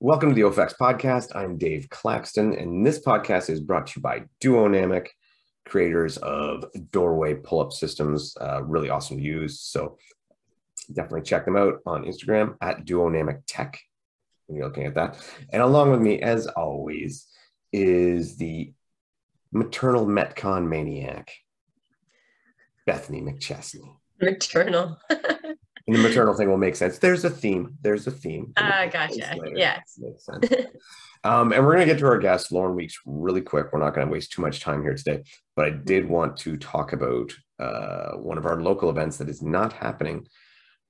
Welcome to the OFX podcast. I'm Dave Claxton, and this podcast is brought to you by Duonamic, creators of doorway pull up systems. Uh, really awesome to use. So definitely check them out on Instagram at Duonamic Tech when you're looking at that. And along with me, as always, is the maternal Metcon maniac, Bethany McChesney. Maternal. And the maternal thing will make sense. There's a theme. There's a theme. Uh, gotcha. Yes. Makes sense. um, and we're going to get to our guest, Lauren Weeks, really quick. We're not going to waste too much time here today, but I did want to talk about uh, one of our local events that is not happening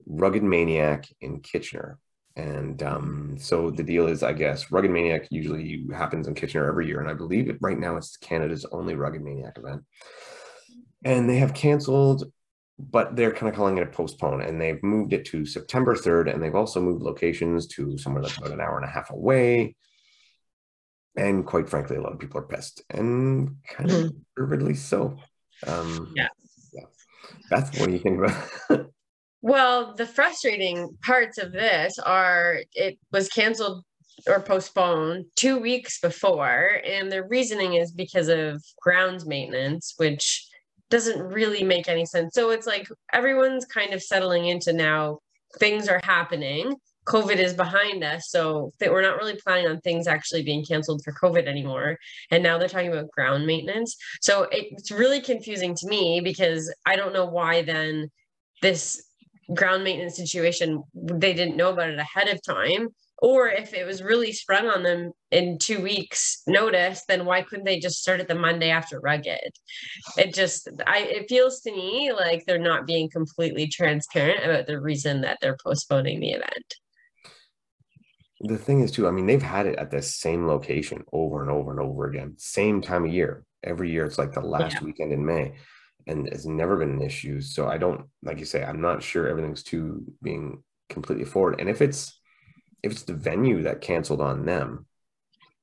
Rugged Maniac in Kitchener. And um, so the deal is, I guess, Rugged Maniac usually happens in Kitchener every year. And I believe it right now it's Canada's only Rugged Maniac event. And they have canceled but they're kind of calling it a postpone and they've moved it to September 3rd and they've also moved locations to somewhere that's about an hour and a half away. And quite frankly, a lot of people are pissed and kind of mm-hmm. so. Um, yeah. yeah. Beth, what do you think about Well, the frustrating parts of this are it was canceled or postponed two weeks before, and the reasoning is because of grounds maintenance, which doesn't really make any sense. So it's like everyone's kind of settling into now things are happening. COVID is behind us. So we're not really planning on things actually being canceled for COVID anymore. And now they're talking about ground maintenance. So it's really confusing to me because I don't know why then this ground maintenance situation, they didn't know about it ahead of time or if it was really sprung on them in two weeks notice then why couldn't they just start it the monday after rugged? It just i it feels to me like they're not being completely transparent about the reason that they're postponing the event. The thing is too i mean they've had it at the same location over and over and over again same time of year. Every year it's like the last yeah. weekend in may and it's never been an issue. So i don't like you say i'm not sure everything's too being completely forward. And if it's if it's the venue that canceled on them,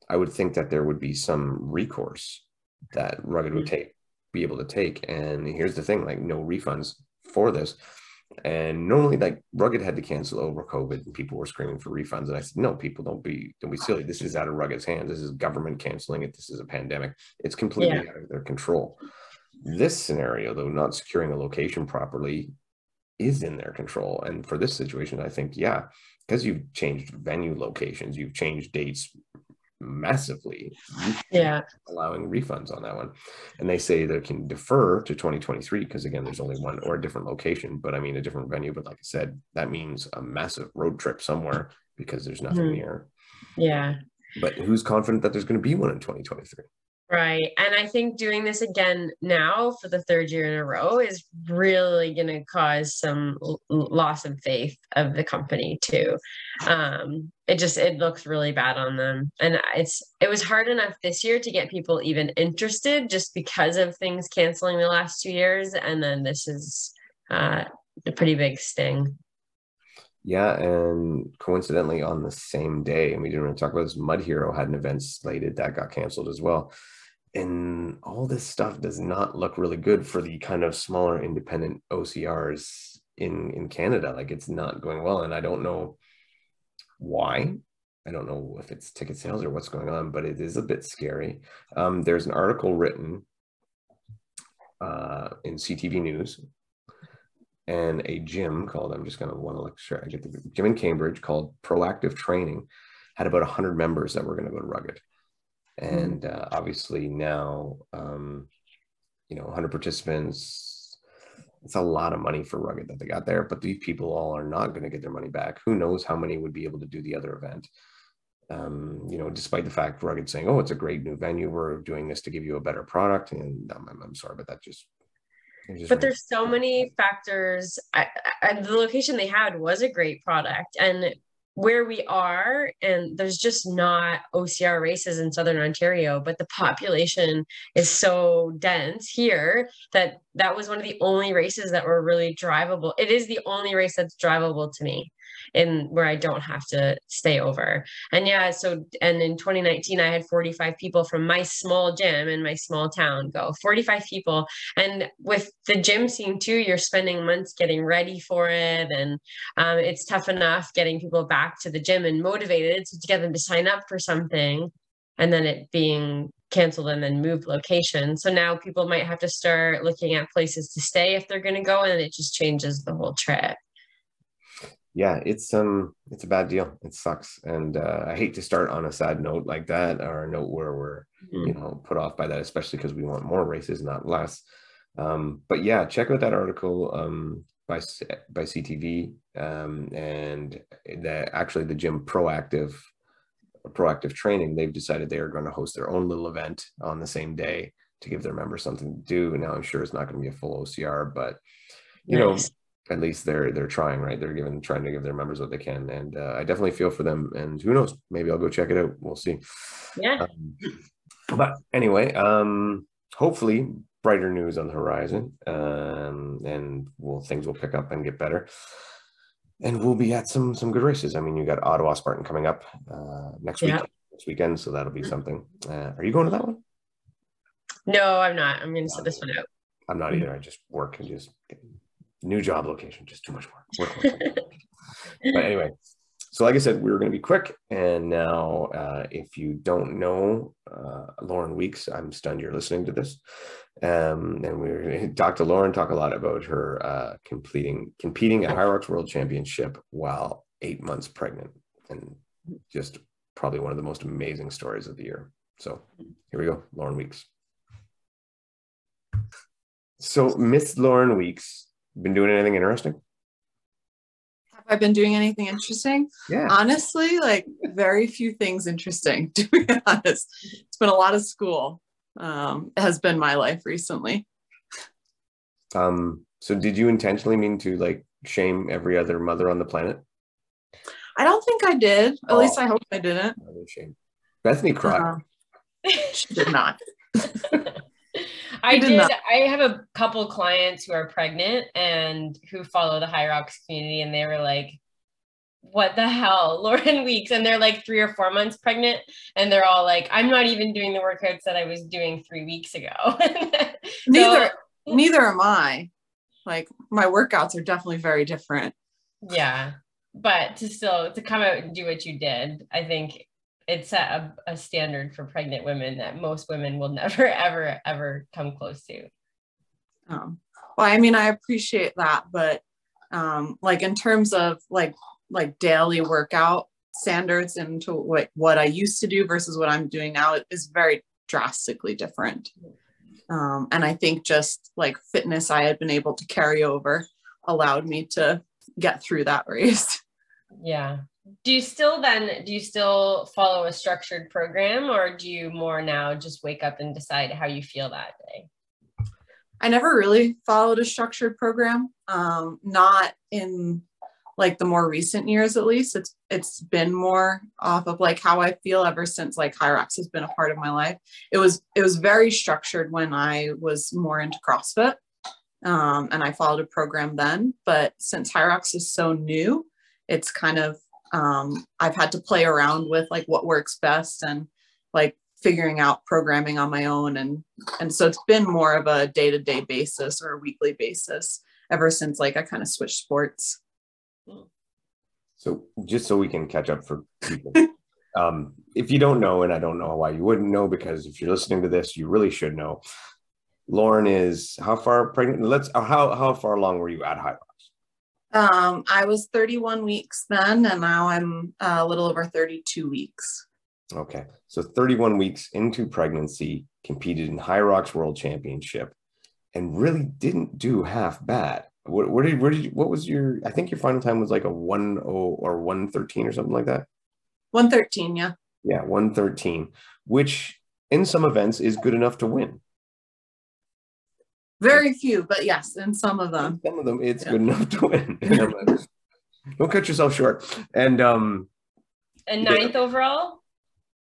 I would think that there would be some recourse that Rugged would take, be able to take. And here's the thing: like no refunds for this. And normally, like Rugged had to cancel over COVID, and people were screaming for refunds. And I said, no, people don't be don't be silly. This is out of Rugged's hands. This is government canceling it. This is a pandemic. It's completely yeah. out of their control. This scenario, though, not securing a location properly, is in their control. And for this situation, I think, yeah, because you've changed venue locations, you've changed dates massively. Yeah. Allowing refunds on that one. And they say they can defer to 2023 because, again, there's only one or a different location, but I mean, a different venue. But like I said, that means a massive road trip somewhere because there's nothing mm-hmm. near. Yeah. But who's confident that there's going to be one in 2023? Right. And I think doing this again now for the third year in a row is really going to cause some l- loss of faith of the company too. Um, it just it looks really bad on them. And it's it was hard enough this year to get people even interested just because of things canceling the last two years. And then this is uh, a pretty big sting. Yeah, and coincidentally on the same day, and we didn't really talk about this, Mud Hero had an event slated that got canceled as well and all this stuff does not look really good for the kind of smaller independent OCRs in in Canada. Like it's not going well, and I don't know why. I don't know if it's ticket sales or what's going on, but it is a bit scary. Um, there's an article written uh, in CTV News and a gym called, I'm just going to want to lecture, I get the gym in Cambridge called Proactive Training had about 100 members that were going to go to Rugged. Mm-hmm. and uh, obviously now um, you know 100 participants it's a lot of money for rugged that they got there but these people all are not going to get their money back. Who knows how many would be able to do the other event? Um, you know despite the fact rugged saying oh it's a great new venue. We're doing this to give you a better product and i'm, I'm sorry but that just but there's so many factors. I, I, the location they had was a great product and where we are and there's just not OCR races in southern Ontario but the population is so dense here that that was one of the only races that were really drivable. It is the only race that's drivable to me in where I don't have to stay over. And yeah, so and in 2019 I had 45 people from my small gym in my small town go. 45 people. And with the gym scene too, you're spending months getting ready for it. And um, it's tough enough getting people back to the gym and motivated to get them to sign up for something and then it being canceled and then moved location. So now people might have to start looking at places to stay if they're going to go, and it just changes the whole trip. Yeah, it's um, it's a bad deal. It sucks, and uh, I hate to start on a sad note like that, or a note where we're mm-hmm. you know put off by that, especially because we want more races, not less. Um, but yeah, check out that article um, by by CTV, um, and that actually the gym proactive proactive training, they've decided they are going to host their own little event on the same day to give their members something to do. And now, I'm sure it's not going to be a full OCR, but you nice. know, at least they're they're trying, right? They're giving trying to give their members what they can, and uh, I definitely feel for them. And who knows? Maybe I'll go check it out. We'll see. Yeah. Um, but anyway, um, hopefully brighter news on the horizon, um, and will things will pick up and get better and we'll be at some some good races. I mean, you got Ottawa Spartan coming up uh, next week, next weekend, so that'll be mm-hmm. something. Uh, are you going to that one? No, I'm not. I'm going to set this one out. I'm not either. I just work and just new job location, just too much work. work, work. but anyway, so like I said, we were going to be quick. And now, uh, if you don't know uh, Lauren Weeks, I'm stunned you're listening to this. Um, and we are talk to Lauren, talk a lot about her uh, completing competing at Hyrox World Championship while eight months pregnant, and just probably one of the most amazing stories of the year. So here we go, Lauren Weeks. So Miss Lauren Weeks, been doing anything interesting? Have I been doing anything interesting? Yeah. Honestly, like very few things interesting, to be honest. It's been a lot of school um, has been my life recently. Um, so did you intentionally mean to like shame every other mother on the planet? I don't think I did. At oh. least I hope I didn't. shame. Bethany cried. Uh, she did not. I did. Not. I have a couple clients who are pregnant and who follow the Hyrox community, and they were like, what the hell, Lauren Weeks, and they're like three or four months pregnant, and they're all like, I'm not even doing the workouts that I was doing three weeks ago. neither, so, neither am I. Like my workouts are definitely very different. Yeah, but to still to come out and do what you did, I think it set a, a standard for pregnant women that most women will never, ever, ever come close to. Um, well, I mean, I appreciate that, but um, like in terms of like like daily workout standards into what what I used to do versus what I'm doing now is very drastically different. Um, and I think just like fitness I had been able to carry over allowed me to get through that race. Yeah. Do you still then do you still follow a structured program or do you more now just wake up and decide how you feel that day? I never really followed a structured program. Um, not in like the more recent years at least it's it's been more off of like how i feel ever since like hyrox has been a part of my life it was it was very structured when i was more into crossfit um, and i followed a program then but since hyrox is so new it's kind of um, i've had to play around with like what works best and like figuring out programming on my own and and so it's been more of a day-to-day basis or a weekly basis ever since like i kind of switched sports so just so we can catch up for people, um, if you don't know, and I don't know why you wouldn't know, because if you're listening to this, you really should know. Lauren is how far pregnant? Let's how how far along were you at Hyrox? Um, I was 31 weeks then, and now I'm uh, a little over 32 weeks. Okay, so 31 weeks into pregnancy, competed in Hyrox World Championship, and really didn't do half bad. What, where did where did you, what was your? I think your final time was like a one oh or one thirteen or something like that. One thirteen, yeah. Yeah, one thirteen, which in some events is good enough to win. Very few, but yes, in some of them. In some of them, it's yeah. good enough to win. Don't cut yourself short. And um. And ninth yeah. overall.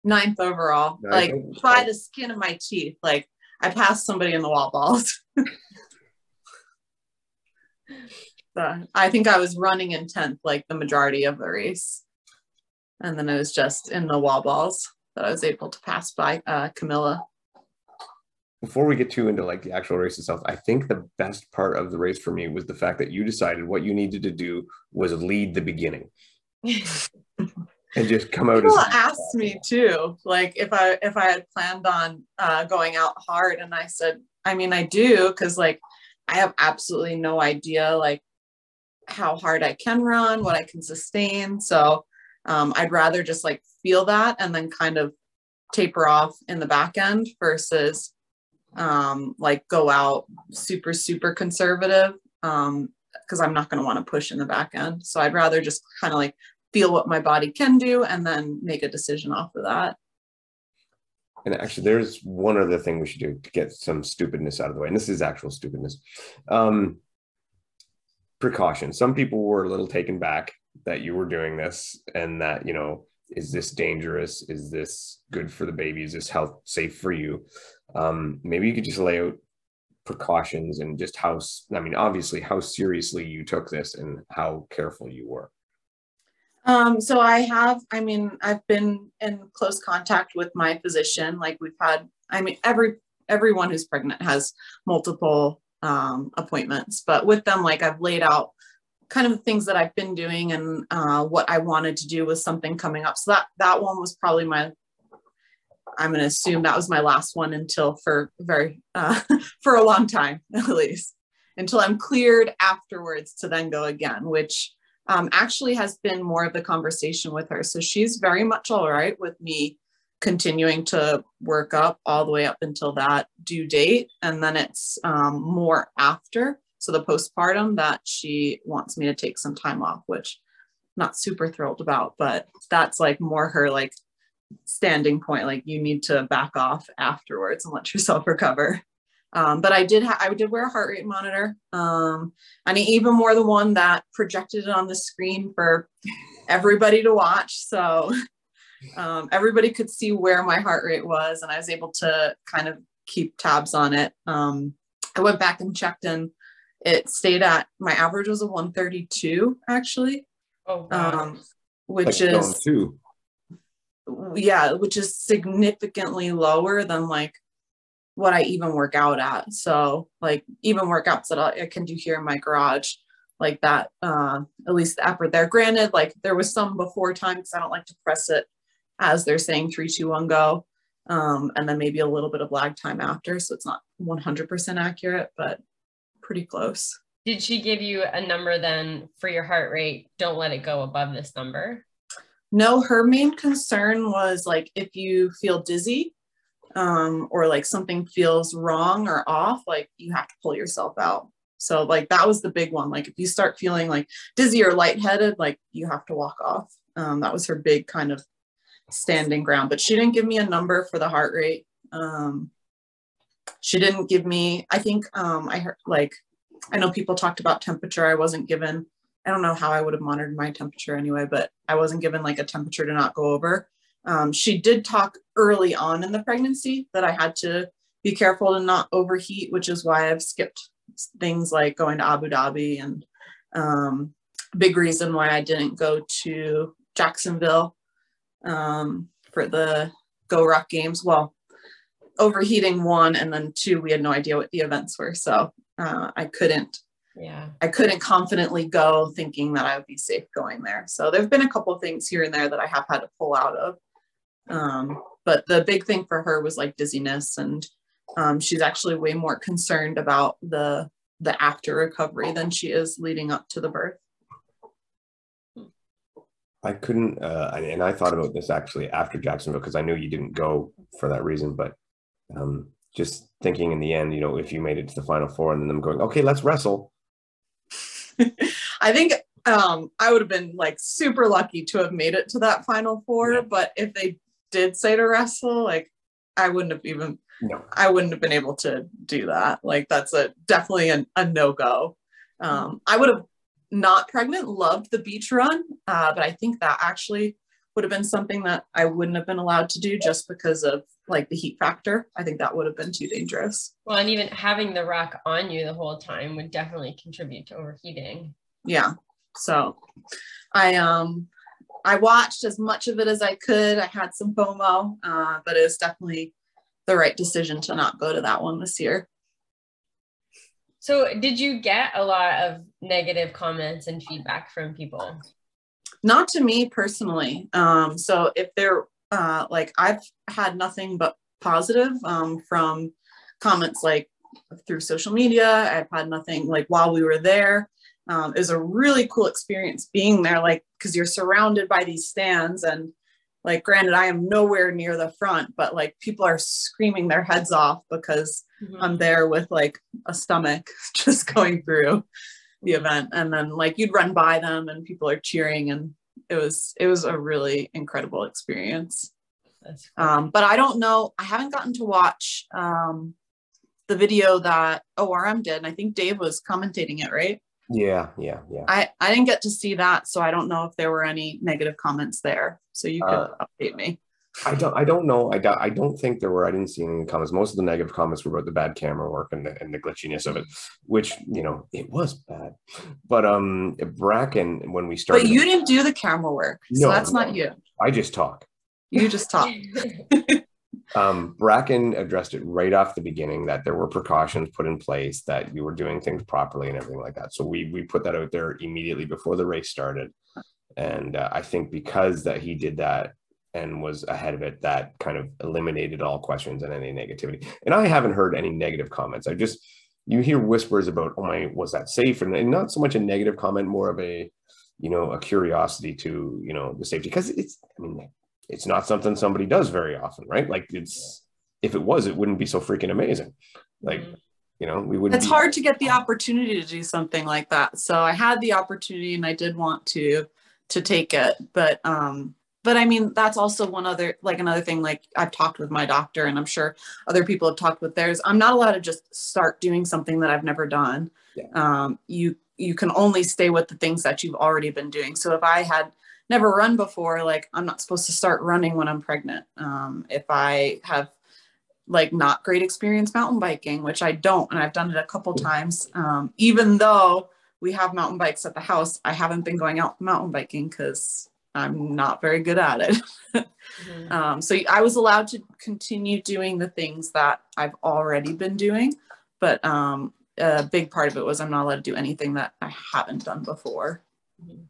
Ninth overall, ninth like overall. by the skin of my teeth. Like I passed somebody in the wall balls. So I think I was running in 10th like the majority of the race. And then it was just in the wall balls that I was able to pass by uh, Camilla. Before we get too into like the actual race itself, I think the best part of the race for me was the fact that you decided what you needed to do was lead the beginning. and just come out. As people asked me too, like if I if I had planned on uh, going out hard, and I said, I mean, I do because like I have absolutely no idea like how hard I can run, what I can sustain. So um, I'd rather just like feel that and then kind of taper off in the back end versus um, like go out super, super conservative um, because I'm not going to want to push in the back end. So I'd rather just kind of like feel what my body can do and then make a decision off of that. And actually, there's one other thing we should do to get some stupidness out of the way. And this is actual stupidness. Um, precaution. Some people were a little taken back that you were doing this and that, you know, is this dangerous? Is this good for the baby? Is this health safe for you? Um, maybe you could just lay out precautions and just how, I mean, obviously, how seriously you took this and how careful you were. Um, so I have, I mean, I've been in close contact with my physician. Like we've had, I mean, every everyone who's pregnant has multiple um, appointments, but with them, like I've laid out kind of the things that I've been doing and uh, what I wanted to do with something coming up. So that that one was probably my. I'm going to assume that was my last one until for very uh, for a long time at least until I'm cleared afterwards to then go again, which um, actually has been more of the conversation with her. So she's very much all right with me continuing to work up all the way up until that due date. And then it's um, more after. So the postpartum that she wants me to take some time off, which I'm not super thrilled about, but that's like more her like standing point. Like you need to back off afterwards and let yourself recover. Um, but I did ha- I did wear a heart rate monitor. Um, and I even wore the one that projected it on the screen for everybody to watch. So um, everybody could see where my heart rate was, and I was able to kind of keep tabs on it. Um, I went back and checked, and it stayed at my average was a 132 actually. Oh, wow. Um, which like is two. Yeah, which is significantly lower than like what I even work out at. So like even workouts that I can do here in my garage, like that, uh, at least the effort there. Granted, like there was some before time because I don't like to press it as they're saying three, two, one, go. Um, and then maybe a little bit of lag time after. So it's not 100% accurate, but pretty close. Did she give you a number then for your heart rate? Don't let it go above this number. No, her main concern was like if you feel dizzy, um, or like something feels wrong or off, like you have to pull yourself out. So like that was the big one. Like if you start feeling like dizzy or lightheaded, like you have to walk off. Um, that was her big kind of standing ground. But she didn't give me a number for the heart rate. Um, she didn't give me. I think um, I heard like I know people talked about temperature. I wasn't given. I don't know how I would have monitored my temperature anyway, but I wasn't given like a temperature to not go over. Um, she did talk early on in the pregnancy that I had to be careful to not overheat, which is why I've skipped things like going to Abu Dhabi and um, big reason why I didn't go to Jacksonville um, for the GORUCK games. Well, overheating one and then two, we had no idea what the events were. So uh, I couldn't yeah i couldn't confidently go thinking that i would be safe going there so there have been a couple of things here and there that i have had to pull out of um, but the big thing for her was like dizziness, and um, she's actually way more concerned about the the after recovery than she is leading up to the birth. I couldn't, uh, and I thought about this actually after Jacksonville because I knew you didn't go for that reason, but um, just thinking in the end, you know, if you made it to the final four and then them going, okay, let's wrestle. I think um, I would have been like super lucky to have made it to that final four, yeah. but if they did say to wrestle, like I wouldn't have even no. I wouldn't have been able to do that. Like that's a definitely a, a no-go. Um, I would have not pregnant, loved the beach run, uh, but I think that actually would have been something that I wouldn't have been allowed to do just because of like the heat factor. I think that would have been too dangerous. Well, and even having the ruck on you the whole time would definitely contribute to overheating. yeah. So I um I watched as much of it as I could. I had some FOMO, uh, but it was definitely the right decision to not go to that one this year. So, did you get a lot of negative comments and feedback from people? Not to me personally. Um, so, if they're uh, like, I've had nothing but positive um, from comments like through social media. I've had nothing like while we were there. Um, it was a really cool experience being there, like, because you're surrounded by these stands and like granted i am nowhere near the front but like people are screaming their heads off because mm-hmm. i'm there with like a stomach just going through the event and then like you'd run by them and people are cheering and it was it was a really incredible experience um, but i don't know i haven't gotten to watch um, the video that orm did and i think dave was commentating it right yeah, yeah, yeah. I, I didn't get to see that, so I don't know if there were any negative comments there. So you could uh, update me. I don't I don't know. I don't I don't think there were. I didn't see any comments. Most of the negative comments were about the bad camera work and the and the glitchiness of it, which you know it was bad. But um Bracken when we started But you didn't do the camera work. So that's no. not you. I just talk. You just talk. um, Bracken addressed it right off the beginning that there were precautions put in place that you were doing things properly and everything like that. So we we put that out there immediately before the race started, and uh, I think because that he did that and was ahead of it, that kind of eliminated all questions and any negativity. And I haven't heard any negative comments. I just you hear whispers about, oh my, was that safe? And, not so much a negative comment, more of a you know a curiosity to you know the safety because it's I mean it's not something somebody does very often, right? Like it's if it was, it wouldn't be so freaking amazing. Like, mm-hmm. you know, we wouldn't It's be- hard to get the opportunity to do something like that. So I had the opportunity and I did want to to take it, but um but I mean that's also one other like another thing like I've talked with my doctor and I'm sure other people have talked with theirs. I'm not allowed to just start doing something that I've never done. Yeah. Um you you can only stay with the things that you've already been doing. So if I had never run before, like I'm not supposed to start running when I'm pregnant. Um, if I have like not great experience mountain biking, which I don't, and I've done it a couple times. Um, even though we have mountain bikes at the house, I haven't been going out mountain biking because I'm not very good at it. mm-hmm. um, so I was allowed to continue doing the things that I've already been doing, but um, a big part of it was I'm not allowed to do anything that I haven't done before. Mm-hmm.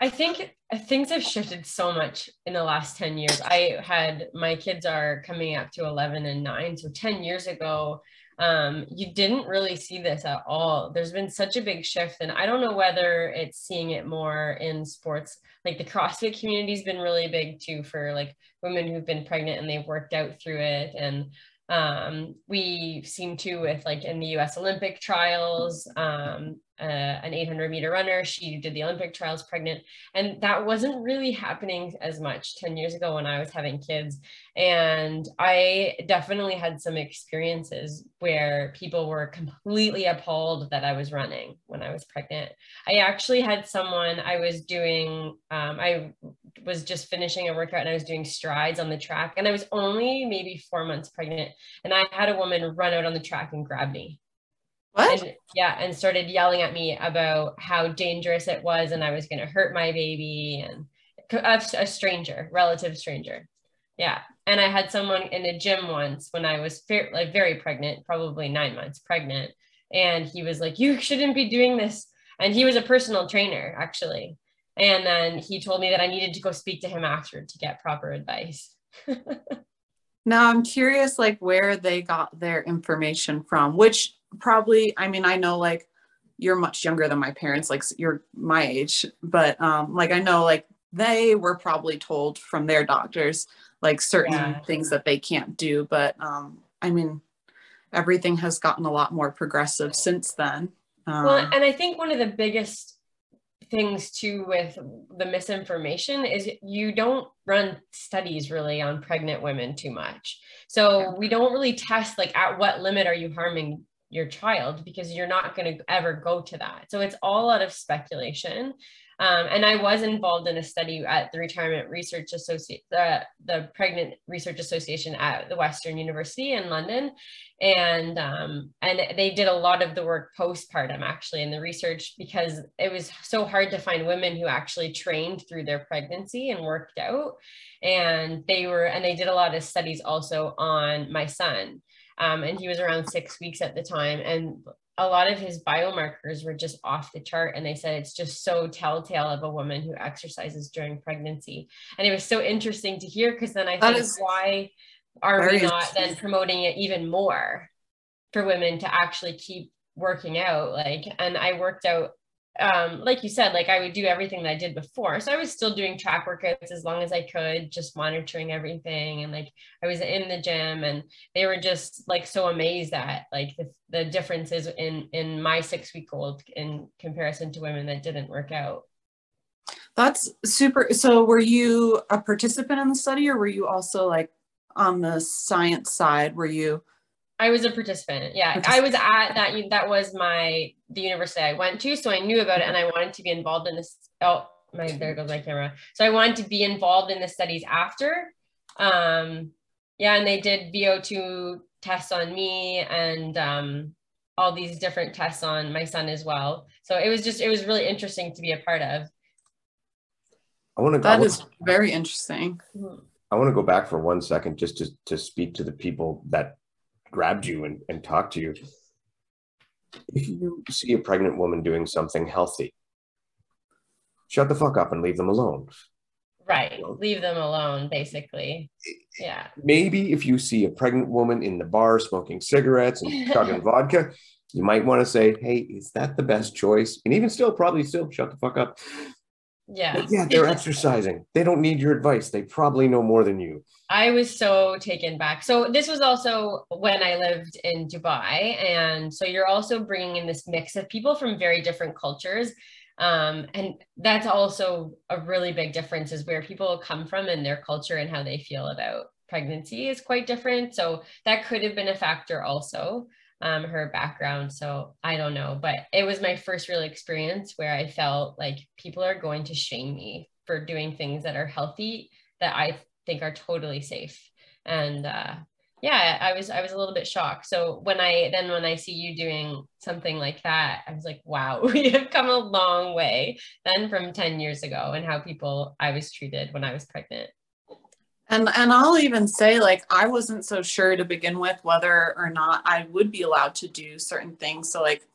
I think things have shifted so much in the last 10 years. I had my kids are coming up to 11 and 9. So 10 years ago, um, you didn't really see this at all. There's been such a big shift, and I don't know whether it's seeing it more in sports. Like the CrossFit community's been really big too for like women who've been pregnant and they've worked out through it. And um, we seem to with like in the US Olympic trials, um, uh, an 800 meter runner. She did the Olympic trials pregnant. And that wasn't really happening as much 10 years ago when I was having kids. And I definitely had some experiences where people were completely appalled that I was running when I was pregnant. I actually had someone I was doing, um, I was just finishing a workout and I was doing strides on the track. And I was only maybe four months pregnant. And I had a woman run out on the track and grab me what? And, yeah, and started yelling at me about how dangerous it was and I was going to hurt my baby and a, a stranger, relative stranger. Yeah. And I had someone in a gym once when I was fair, like very pregnant, probably nine months pregnant. And he was like, You shouldn't be doing this. And he was a personal trainer, actually. And then he told me that I needed to go speak to him after to get proper advice. now I'm curious, like, where they got their information from, which probably i mean i know like you're much younger than my parents like you're my age but um like i know like they were probably told from their doctors like certain yeah. things that they can't do but um i mean everything has gotten a lot more progressive since then. Um, well and i think one of the biggest things too with the misinformation is you don't run studies really on pregnant women too much. So we don't really test like at what limit are you harming your child because you're not going to ever go to that. So it's all out of speculation. Um, and I was involved in a study at the Retirement Research Associate, the, the Pregnant Research Association at the Western University in London, and um, and they did a lot of the work postpartum actually in the research because it was so hard to find women who actually trained through their pregnancy and worked out, and they were and they did a lot of studies also on my son. Um, and he was around six weeks at the time. And a lot of his biomarkers were just off the chart. And they said it's just so telltale of a woman who exercises during pregnancy. And it was so interesting to hear because then i that think why are we not then promoting it even more for women to actually keep working out? Like and i worked out um, like you said, like I would do everything that I did before. So I was still doing track workouts as long as I could, just monitoring everything. And like I was in the gym and they were just like so amazed at like the, the differences in in my six week old in comparison to women that didn't work out. That's super. So were you a participant in the study or were you also like on the science side? Were you I was a participant. Yeah, participant. I was at that. That was my the university I went to, so I knew about it, and I wanted to be involved in this. Oh, my there goes my camera. So I wanted to be involved in the studies after. Um, yeah, and they did VO two tests on me and um, all these different tests on my son as well. So it was just it was really interesting to be a part of. I want to. Go That is very interesting. Mm-hmm. I want to go back for one second just to to speak to the people that grabbed you and, and talked to you. If you see a pregnant woman doing something healthy, shut the fuck up and leave them alone. Right. Leave them alone, basically. Yeah. Maybe if you see a pregnant woman in the bar smoking cigarettes and chugging vodka, you might want to say, hey, is that the best choice? And even still, probably still shut the fuck up. Yeah. But yeah, they're exercising. They don't need your advice. They probably know more than you. I was so taken back. So this was also when I lived in Dubai, and so you're also bringing in this mix of people from very different cultures. Um, and that's also a really big difference is where people come from and their culture and how they feel about pregnancy is quite different. So that could have been a factor also um, her background. So I don't know, but it was my first real experience where I felt like people are going to shame me for doing things that are healthy that I think are totally safe. And uh, yeah, I was I was a little bit shocked. So when I then when I see you doing something like that, I was like, wow, we have come a long way then from 10 years ago and how people I was treated when I was pregnant. And and I'll even say like I wasn't so sure to begin with whether or not I would be allowed to do certain things. So like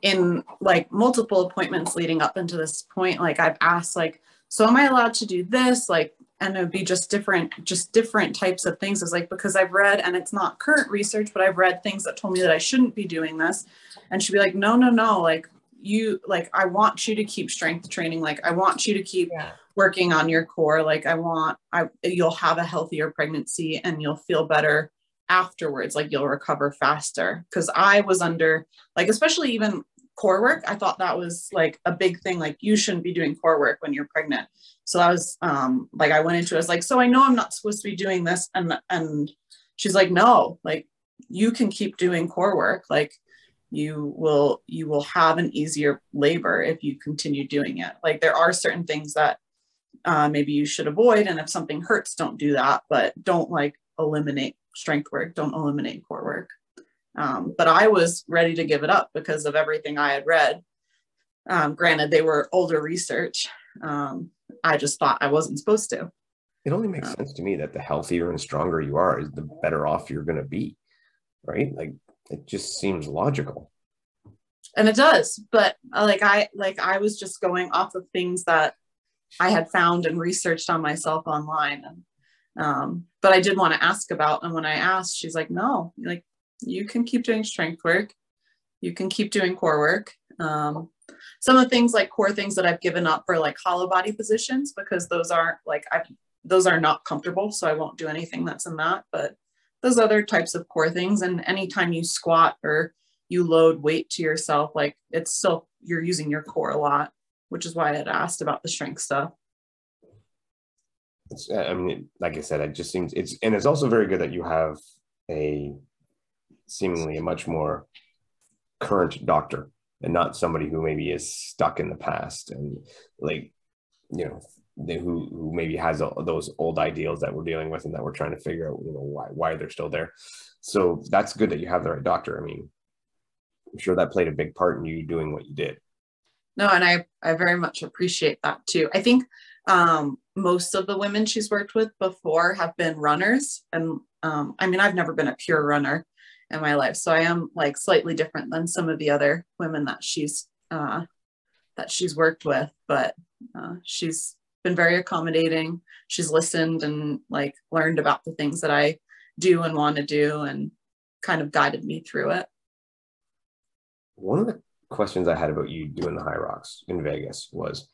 in like multiple appointments leading up into this point, like I've asked like, so am I allowed to do this? Like, and it would be just different, just different types of things. Is like because I've read, and it's not current research, but I've read things that told me that I shouldn't be doing this. And she'd be like, no, no, no, like you like I want you to keep strength training. Like I want you to keep yeah working on your core like i want i you'll have a healthier pregnancy and you'll feel better afterwards like you'll recover faster. Because i was under like especially even core work i thought that was like a big thing like you shouldn't be doing core work when you're pregnant. So i was um like i went into it I was like so i know i'm not supposed to be doing this and and she's like no like you can keep doing core work like you will you will have an easier labor if you continue doing it. Like there are certain things that uh, maybe you should avoid. And if something hurts, don't do that, but don't like eliminate strength work, don't eliminate core work. Um, but I was ready to give it up because of everything I had read. Um, granted, they were older research. Um, I just thought I wasn't supposed to. It only makes um, sense to me that the healthier and stronger you are, the better off you're going to be, right? Like it just seems logical. And it does, but uh, like I like I was just going off of things that I had found and researched on myself online. And, um, but I did want to ask about, and when I asked, she's like, no, like you can keep doing strength work. You can keep doing core work. Um, some of the things like core things that I've given up for like hollow body positions because those aren't like I those are not comfortable. So I won't do anything that's in that. But those other types of core things, and anytime you squat or you load weight to yourself, like it's still you're using your core a lot which is why I had asked about the stuff. It's, uh, I mean, like I said, it just seems it's, and it's also very good that you have a seemingly a much more current doctor and not somebody who maybe is stuck in the past and like you know who who maybe has a, those old ideals that we're dealing with and that we're trying to figure out you know why why they're still there. So that's good that you have the right doctor. I mean i'm sure that played a big part in you doing what you did no and i i very much appreciate that too i think um most of the women she's worked with before have been runners and um i mean i've never been a pure runner in my life so i am like slightly different than some of the other women that she's uh that she's worked with but uh, she's been very accommodating. She's listened and like learned about the things that I do and want to do and kind of guided me through it. One of the questions I had about you doing the Hyrox in Vegas was,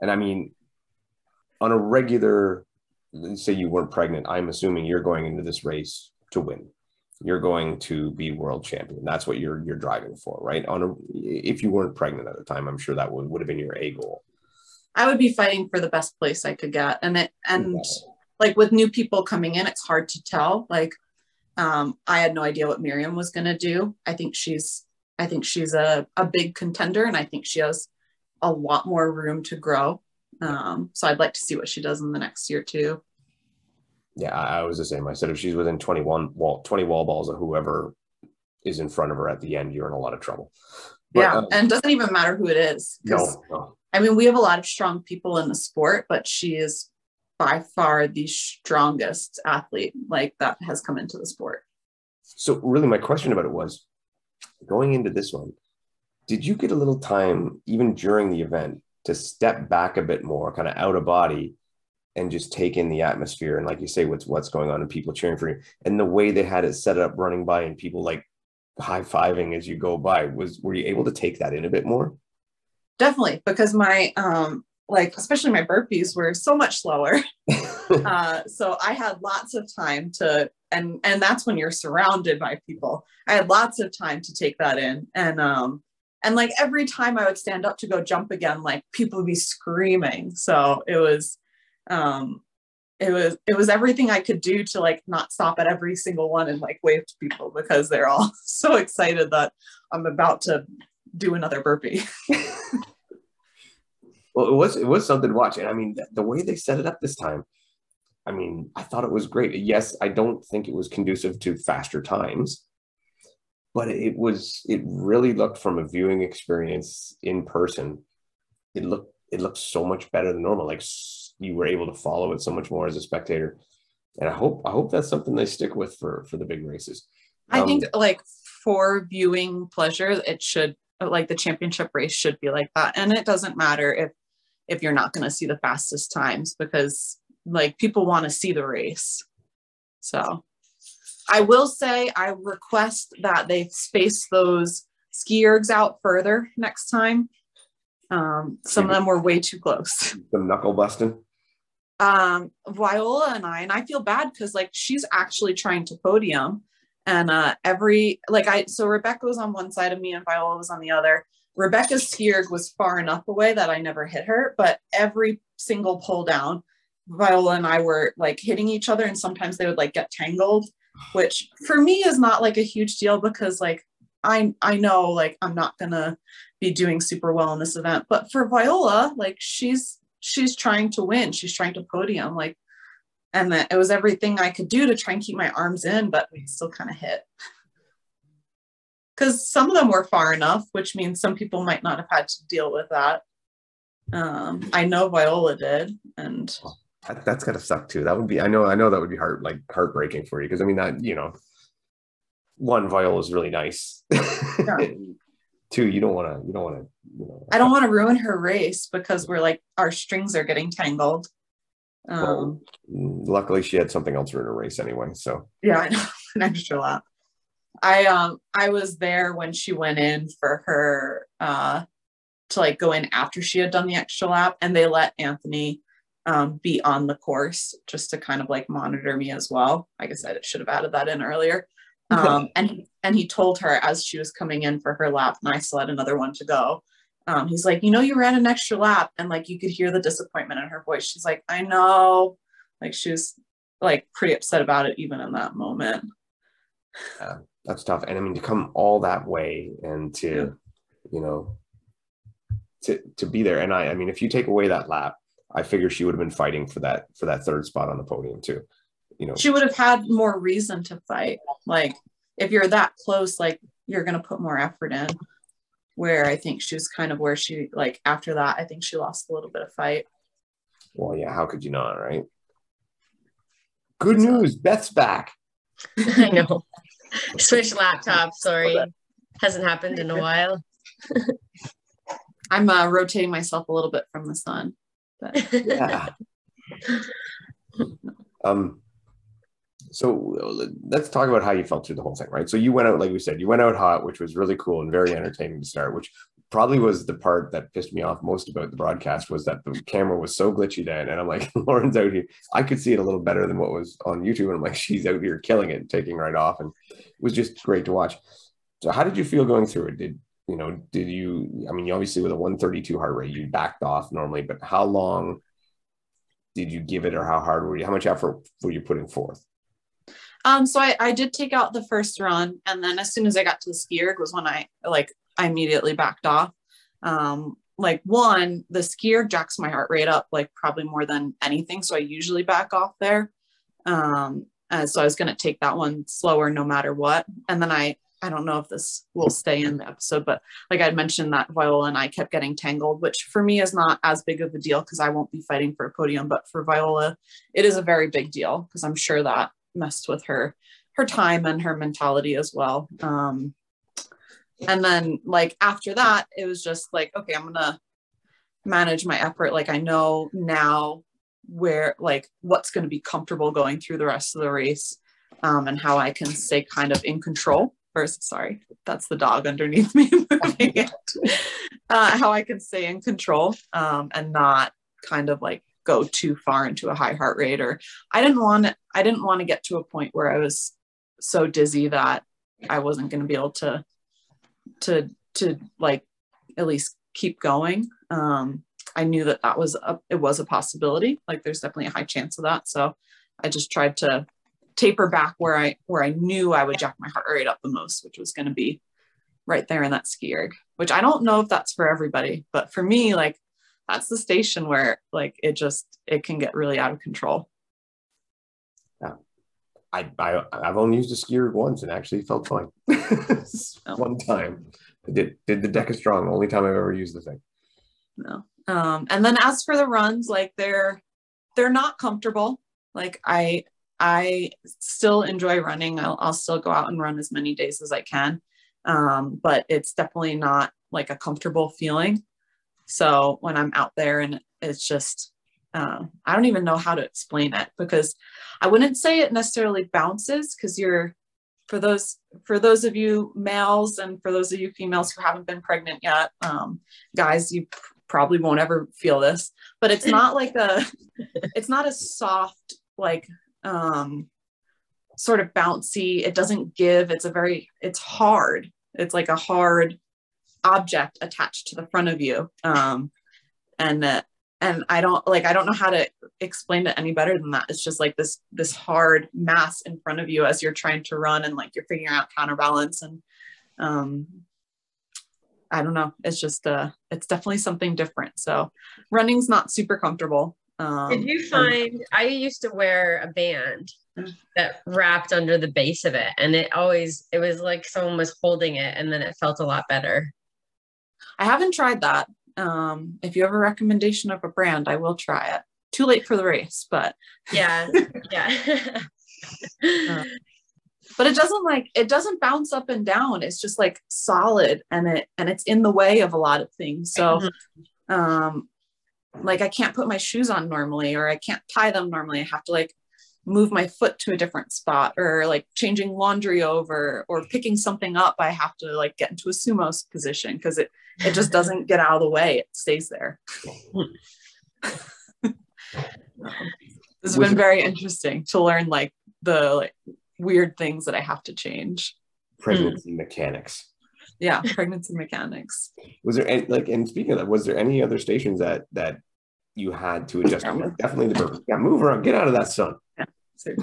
and I mean, on a regular, say you weren't pregnant, I'm assuming you're going into this race to win. You're going to be world champion. That's what you're you're driving for, right? On a, if you weren't pregnant at the time, I'm sure that would, would have been your A goal. I would be fighting for the best place I could get. And it and like with new people coming in, it's hard to tell. Like um, I had no idea what Miriam was gonna do. I think she's I think she's a, a big contender and I think she has a lot more room to grow. Um, so I'd like to see what she does in the next year too. Yeah, I was the same. I said if she's within 21 wall 20 wall balls of whoever is in front of her at the end, you're in a lot of trouble. But, yeah, um, and it doesn't even matter who it is. No, no. I mean, we have a lot of strong people in the sport, but she is by far the strongest athlete like that has come into the sport. So really my question about it was going into this one, did you get a little time even during the event to step back a bit more, kind of out of body and just take in the atmosphere and like you say what's what's going on and people cheering for you? And the way they had it set up running by and people like high-fiving as you go by was were you able to take that in a bit more? Definitely because my um like especially my burpees were so much slower. Uh, so i had lots of time to and and that's when you're surrounded by people. I had lots of time to take that in. And um and like every time i would stand up to go jump again like people would be screaming. So it was um it was it was everything i could do to like not stop at every single one and like wave to people because they're all so excited that i'm about to do another burpee well, it was it was something to watch, and I mean the, way they set it up this time. I mean, I thought it was great. Yes, I don't think it was conducive to faster times, but it was. It really looked from a viewing experience in person. It looked it looked so much better than normal. Like you were able to follow it so much more as a spectator, and I hope I hope that's something they stick with for for the big races. I um, think like for viewing pleasure, it should like the championship race should be like that, and it doesn't matter if if you're not going to see the fastest times because like people want to see the race. So I will say I request that they space those ski ergs out further next time. Um, some of them were way too close. The knuckle busting. Um, Viola and I, and I feel bad because like she's actually trying to podium, and uh, every like I so Rebecca was on one side of me and Viola was on the other, Rebecca's ski erg was far enough away that I never hit her, but every single pull down, Viola and I were like hitting each other, and sometimes they would like get tangled, which for me is not like a huge deal because like I I know like I'm not gonna be doing super well in this event, but for Viola, like she's she's trying to win, she's trying to podium, like, and that it was everything I could do to try and keep my arms in, but we still kind of hit because some of them were far enough, which means some people might not have had to deal with that. Um, I know Viola did, and that, that's gotta suck too. That would be I know I know that would be heart like heartbreaking for you because I mean that you know, one Viola is really nice. Yeah. Two, you don't want to you don't want to you know. I don't want to ruin her race because we're like our strings are getting tangled. Um, well, luckily, she had something else in her race anyway. So yeah, I know an extra lap. I um I was there when she went in for her uh to like go in after she had done the extra lap and they let Anthony um be on the course just to kind of like monitor me as well. Like I said, it should have added that in earlier. Um and and he told her as she was coming in for her lap and I still had another one to go. Um, he's like, you know, you ran an extra lap, and like you could hear the disappointment in her voice. She's like, I know, like she was like pretty upset about it even in that moment. Yeah that's tough. And I mean, to come all that way and to, you know, to to be there. And I, I mean, if you take away that lap, I figure she would have been fighting for that for that third spot on the podium too. You know, she would have had more reason to fight. Like if you're that close, like you're gonna put more effort in. Where I think she was kind of where she like after that, I think she lost a little bit of fight. Well, yeah, how could you not, right? Good news, Beth's back. I know. Switch laptop, sorry. Hasn't happened in a while. I'm uh, rotating myself a little bit from the sun. But. Yeah. um so let's talk about how you felt through the whole thing, right? So you went out, like we said, you went out hot, which was really cool and very entertaining to start, which probably was the part that pissed me off most about the broadcast was that the camera was so glitchy then. And I'm like, Lauren's out here. I could see it a little better than what was on YouTube. And I'm like, she's out here killing it, taking right off. And it was just great to watch. So how did you feel going through it? Did you know, did you I mean you obviously with a 132 heart rate, you backed off normally, but how long did you give it or how hard were you? How much effort were you putting forth? Um, so I, I did take out the first run, and then as soon as I got to the ski erg was when I like I immediately backed off. Um, like one, the ski erg jacks my heart rate up like probably more than anything, so I usually back off there. Um, so I was gonna take that one slower no matter what. And then I I don't know if this will stay in the episode, but like I mentioned that Viola and I kept getting tangled, which for me is not as big of a deal because I won't be fighting for a podium, but for Viola, it is a very big deal because I'm sure that messed with her her time and her mentality as well. Um and then like after that it was just like okay i'm gonna manage my effort. Like i know now where like what's going to be comfortable going through the rest of the race um, and how i can stay kind of in control. First sorry that's the dog underneath me uh, how i can stay in control um, and not kind of like go too far into a high heart rate or I didn't want to, I didn't want to get to a point where I was so dizzy that I wasn't going to be able to to to like at least keep going. Um, I knew that that was a, it was a possibility. Like there's definitely a high chance of that. So I just tried to taper back where I where I knew I would jack my heart rate up the most, which was going to be right there in that ski erg. Which I don't know if that's for everybody, but for me, like that's the station where like it just it can get really out of control. Yeah. I, I I've only used a ski erg once and actually felt fine. oh. One time. I did did the DEKA Strong, only time I've ever used the thing. No. Um, and then as for the runs, like they're they're not comfortable. Like I I still enjoy running. I'll, I'll still go out and run as many days as I can. Um, but it's definitely not like a comfortable feeling. So when I'm out there and it's just, uh, I don't even know how to explain it because I wouldn't say it necessarily bounces because you're, for those for those of you males and for those of you females who haven't been pregnant yet, um, guys, you probably won't ever feel this, but it's not like a, it's not a soft like um, sort of bouncy. It doesn't give. It's a very, it's hard. It's like a hard object attached to the front of you. Um, and uh, and i don't like i don't know how to explain it any better than that. It's just like this this hard mass in front of you as you're trying to run and like you're figuring out counterbalance and um i don't know. It's just uh it's definitely something different. So running's not super comfortable. Um, did you find and, i used to wear a band that wrapped under the base of it and it always it was like someone was holding it and then it felt a lot better I haven't tried that. Um, if you have a recommendation of a brand, I will try it. Too late for the race, but yeah, yeah. uh, but it doesn't like it doesn't bounce up and down. It's just like solid, and it and it's in the way of a lot of things. So, mm-hmm. um, like I can't put my shoes on normally, or I can't tie them normally. I have to like move my foot to a different spot or like changing laundry over or picking something up i have to like get into a sumo position because it it just doesn't get out of the way. It stays there. This has been very interesting to learn like the like weird things that i have to change. Pregnancy mm. mechanics. Yeah pregnancy mechanics. Was there any like and speaking of that was there any other stations that that you had to adjust? Definitely the burpees. yeah move around. Get out of that sun. Yeah.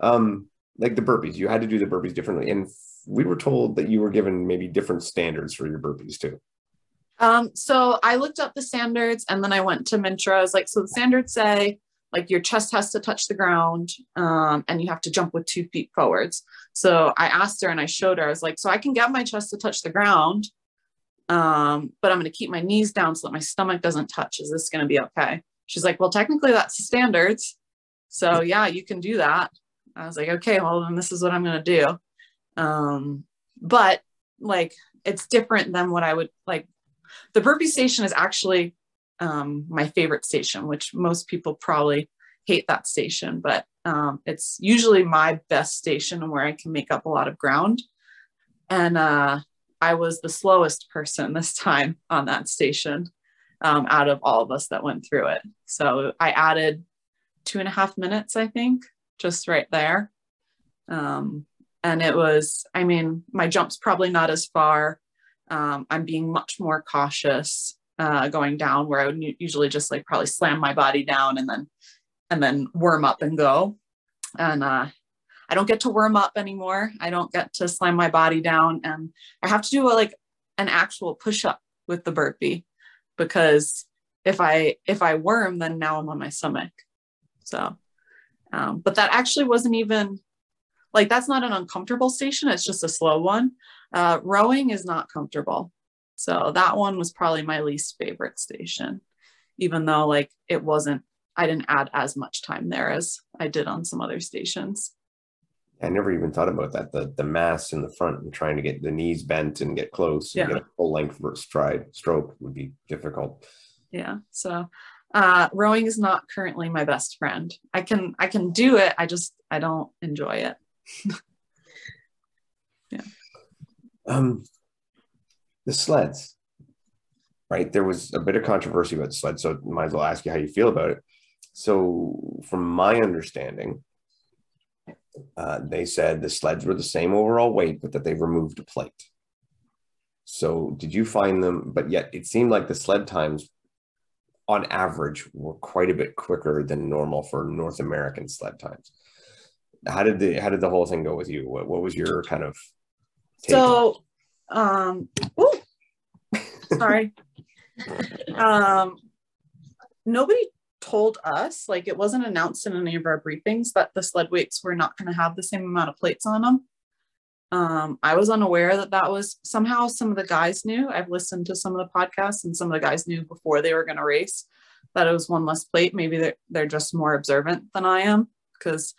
um like the burpees, you had to do the burpees differently. And we were told that you were given maybe different standards for your burpees too. Um, so I looked up the standards and then I went to Mintra. I was like, so the standards say like your chest has to touch the ground um, and you have to jump with two feet forwards. So I asked her and I showed her, I was like, so I can get my chest to touch the ground, um, but I'm going to keep my knees down so that my stomach doesn't touch. Is this going to be okay? She's like, well, technically that's the standards. So yeah, you can do that. I was like, okay, well, then this is what I'm going to do. Um, but like, it's different than what I would like. The burpee station is actually um, my favorite station, which most people probably hate that station, but um, it's usually my best station where I can make up a lot of ground. And uh, I was the slowest person this time on that station um, out of all of us that went through it. So I added two and a half minutes, I think, just right there. Um, and it was, I mean, my jump's probably not as far. Um, I'm being much more cautious uh, going down where I would usually just like probably slam my body down and then and then worm up and go. And uh, I don't get to worm up anymore. I don't get to slam my body down, and I have to do a, like an actual push up with the burpee because if I if I worm, then now I'm on my stomach. So, um, but that actually wasn't even like that's not an uncomfortable station. It's just a slow one. Uh, rowing is not comfortable. So that one was probably my least favorite station, even though like it wasn't. I didn't add as much time there as I did on some other stations. I never even thought about that. The the mass in the front and trying to get the knees bent and get close and yeah. get a full length stride stroke would be difficult. Yeah. So uh, rowing is not currently my best friend. I can I can do it. I just I don't enjoy it. Yeah. Um the sleds, right? There was a bit of controversy about the sleds, so might as well ask you how you feel about it. So, from my understanding, uh, they said the sleds were the same overall weight, but that they removed a plate. So, did you find them? But yet, it seemed like the sled times, on average, were quite a bit quicker than normal for North American sled times. How did the how did the whole thing go with you? What, what was your kind of so? Um, ooh, sorry. um, nobody told us, like it wasn't announced in any of our briefings that the sled weights were not going to have the same amount of plates on them. Um, I was unaware that that was somehow some of the guys knew. I've listened to some of the podcasts and some of the guys knew before they were going to race that it was one less plate. Maybe they're, they're just more observant than I am because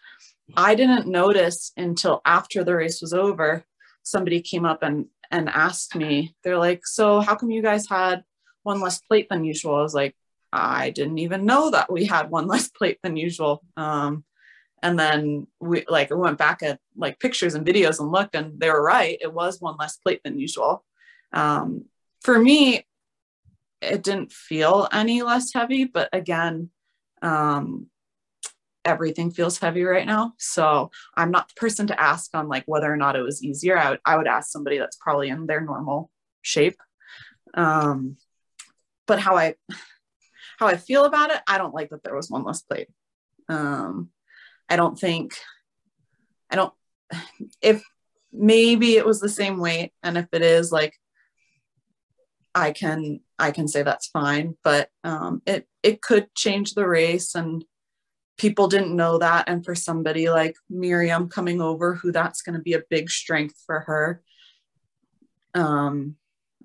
I didn't notice until after the race was over. Somebody came up and and asked me, they're like, so how come you guys had one less plate than usual? I was like, I didn't even know that we had one less plate than usual. Um, and then we like went back at like pictures and videos and looked and they were right. It was one less plate than usual. Um, for me, it didn't feel any less heavy, but again, um, everything feels heavy right now. So I'm not the person to ask on like whether or not it was easier. I would, I would ask somebody that's probably in their normal shape. Um, but how I, how I feel about it, I don't like that there was one less plate. Um, I don't think, I don't, if maybe it was the same weight and if it is like, I can, I can say that's fine, but um, it, it could change the race and people didn't know that. And for somebody like miriam coming over who that's going to be a big strength for her um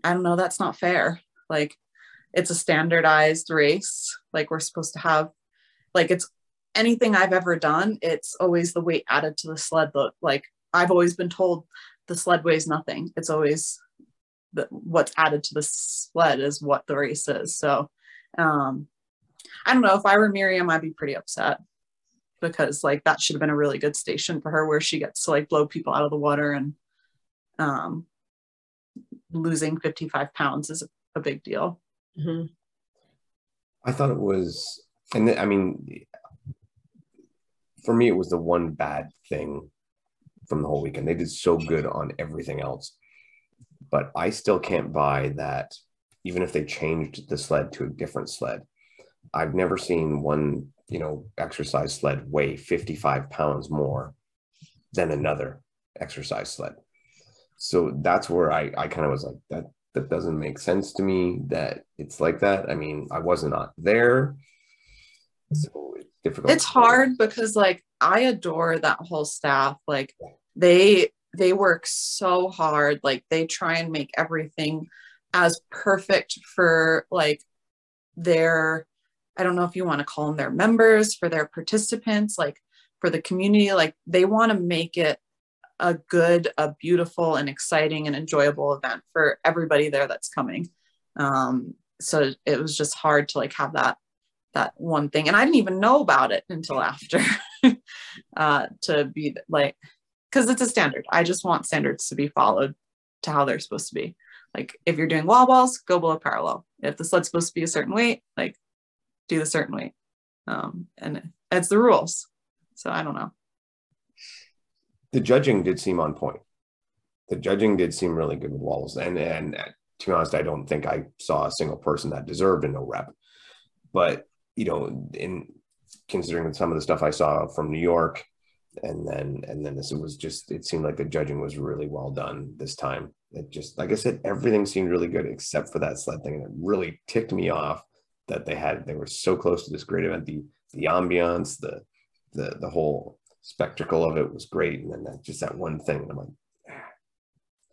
i don't know that's not fair. Like it's a standardized race. Like we're supposed to have like it's anything i've ever done it's always the weight added to the sled look like i've always been told the sled weighs nothing. It's always the, what's added to the sled is what the race is. So um I don't know if I were Miriam, I'd be pretty upset because like that should have been a really good station for her where she gets to like blow people out of the water and um, losing 55 pounds is a big deal. Mm-hmm. I thought it was, and I mean, for me, it was the one bad thing from the whole weekend. They did so good on everything else, but I still can't buy that. Even if they changed the sled to a different sled, I've never seen one, you know, exercise sled weigh 55 pounds more than another exercise sled. So that's where I, I kind of was like, that that doesn't make sense to me that it's like that. I mean, I wasn't not there. So it's difficult. It's hard because like I adore that whole staff. Like they they work so hard. Like they try and make everything as perfect for like their I don't know if you want to call them their members, for their participants, like for the community. Like they want to make it a good, a beautiful, and exciting and enjoyable event for everybody there that's coming. Um, so it was just hard to like have that that one thing, and I didn't even know about it until after uh, to be like because it's a standard. I just want standards to be followed to how they're supposed to be. Like if you're doing wall balls, go below parallel. If the sled's supposed to be a certain weight, like do the certain weight. Um, and it's the rules. So I don't know. The judging did seem on point. The judging did seem really good with walls. And and to be honest, I don't think I saw a single person that deserved a no rep. But you know, in considering some of the stuff I saw from New York, and then and then this was just it seemed like the judging was really well done this time. It just like I said, everything seemed really good except for that sled thing, and it really ticked me off that they had they were so close to this great event. The the ambiance, the the the whole spectacle of it was great, and then that, just that one thing, and I'm like.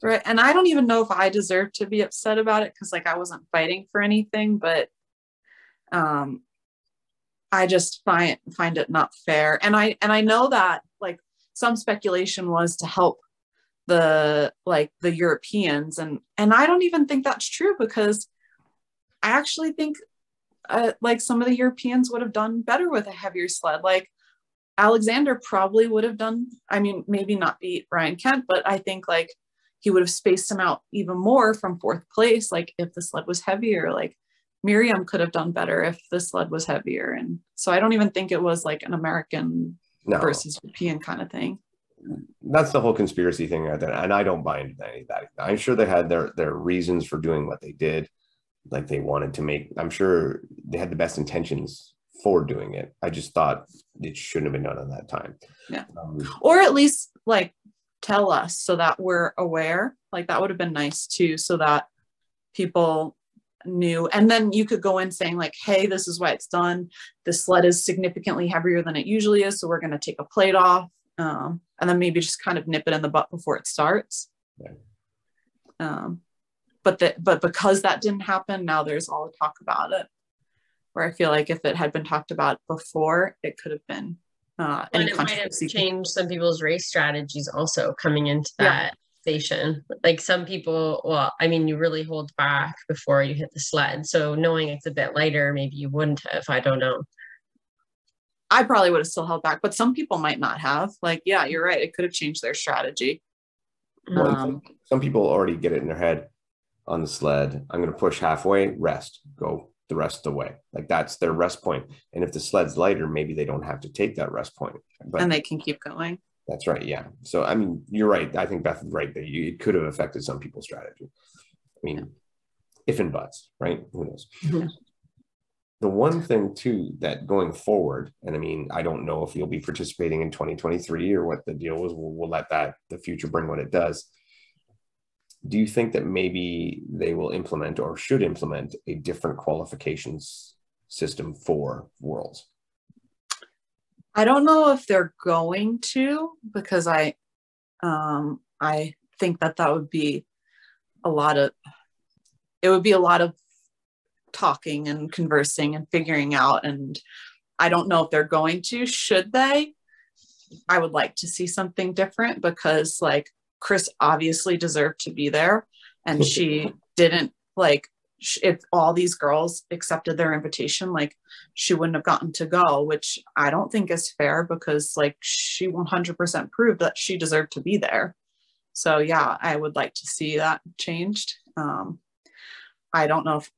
Right. And I don't even know if I deserve to be upset about it because like I wasn't fighting for anything, but um I just find find it not fair. And I and I know that like some speculation was to help the like the Europeans and and I don't even think that's true because I actually think uh, like some of the Europeans would have done better with a heavier sled. Like Alexander probably would have done. I mean, maybe not beat Ryan Kent, but I think like he would have spaced him out even more from fourth place. Like if the sled was heavier, like Miriam could have done better if the sled was heavier. And so I don't even think it was like an American no. versus European kind of thing. That's the whole conspiracy thing, and I don't buy into any of that. I'm sure they had their their reasons for doing what they did, like they wanted to make. I'm sure they had the best intentions for doing it. I just thought it shouldn't have been done at that time. Yeah, um, or at least like tell us so that we're aware. Like that would have been nice too, so that people knew and then you could go in saying like hey this is why it's done the sled is significantly heavier than it usually is so we're going to take a plate off um, and then maybe just kind of nip it in the butt before it starts yeah. um, but that but because that didn't happen now there's all the talk about it where i feel like if it had been talked about before it could have been uh, and it might have changed some people's race strategies also coming into that station. Like some people, well, I mean, you really hold back before you hit the sled. So knowing it's a bit lighter, maybe you wouldn't have. I don't know. I probably would have still held back, but some people might not have. Like, yeah, you're right. It could have changed their strategy. Um, some people already get it in their head on the sled. I'm going to push halfway, rest, go the rest of the way. Like that's their rest point. And if the sled's lighter, maybe they don't have to take that rest point. But, and they can keep going. That's right. Yeah. So I mean, you're right. I think Beth is right that you, it could have affected some people's strategy. I mean, yeah. if and buts, right? Who knows? Mm-hmm. The one thing too that going forward, and I mean, I don't know if you'll be participating in 2023 or what the deal was. We'll, we'll let that the future bring what it does. Do you think that maybe they will implement or should implement a different qualifications system for Worlds? I don't know if they're going to because I um I think that that would be a lot of it would be a lot of talking and conversing and figuring out and I don't know if they're going to should they I would like to see something different because like Chris obviously deserved to be there and she didn't like if all these girls accepted their invitation, like she wouldn't have gotten to go, which I don't think is fair because like she 100% proved that she deserved to be there. So yeah, I would like to see that changed. Um, I don't know if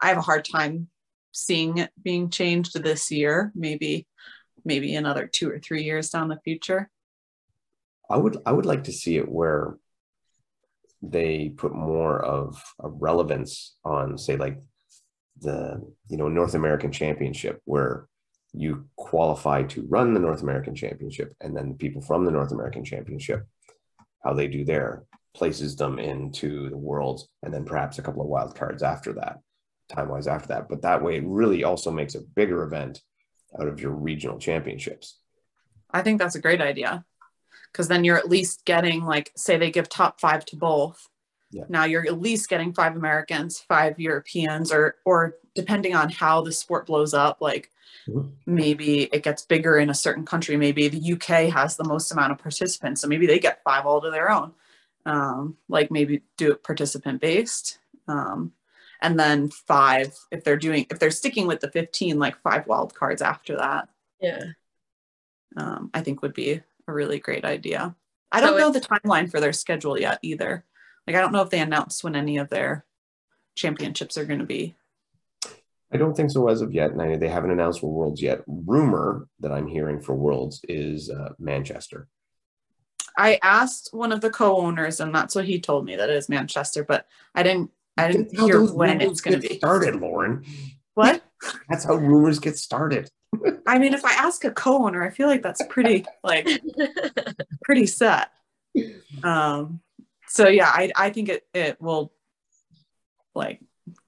I have a hard time seeing it being changed this year. Maybe, maybe another two or three years down the future. I would I would like to see it where they put more of a relevance on say like the you know North American Championship where you qualify to run the North American Championship, and then the people from the North American Championship, how they do there, places them into the world, and then perhaps a couple of wild cards after that, time wise after that. But that way, it really also makes a bigger event out of your regional championships. I think that's a great idea because then you're at least getting like say they give top five to both. Yeah. now you're at least getting five americans five europeans or or depending on how the sport blows up like mm-hmm. maybe it gets bigger in a certain country. Maybe the uk has the most amount of participants so maybe they get five all to their own. Um, like maybe do it participant based um, and then five if they're doing if they're sticking with the 15 like five wild cards after that. Yeah. Um, i think would be a really great idea. I don't know the timeline for their schedule yet either. Like I don't know if they announced when any of their championships are going to be. I don't think so as of yet. And I, they haven't announced for Worlds yet. Rumor that I'm hearing for Worlds is uh, Manchester. I asked one of the co-owners, and that's what he told me that it is Manchester. But I didn't. I didn't hear when it's going to be started, Lauren. What? That's how rumors get started. I mean, if I ask a co-owner, I feel like that's pretty like pretty set. Um, so yeah, I, I think it it will like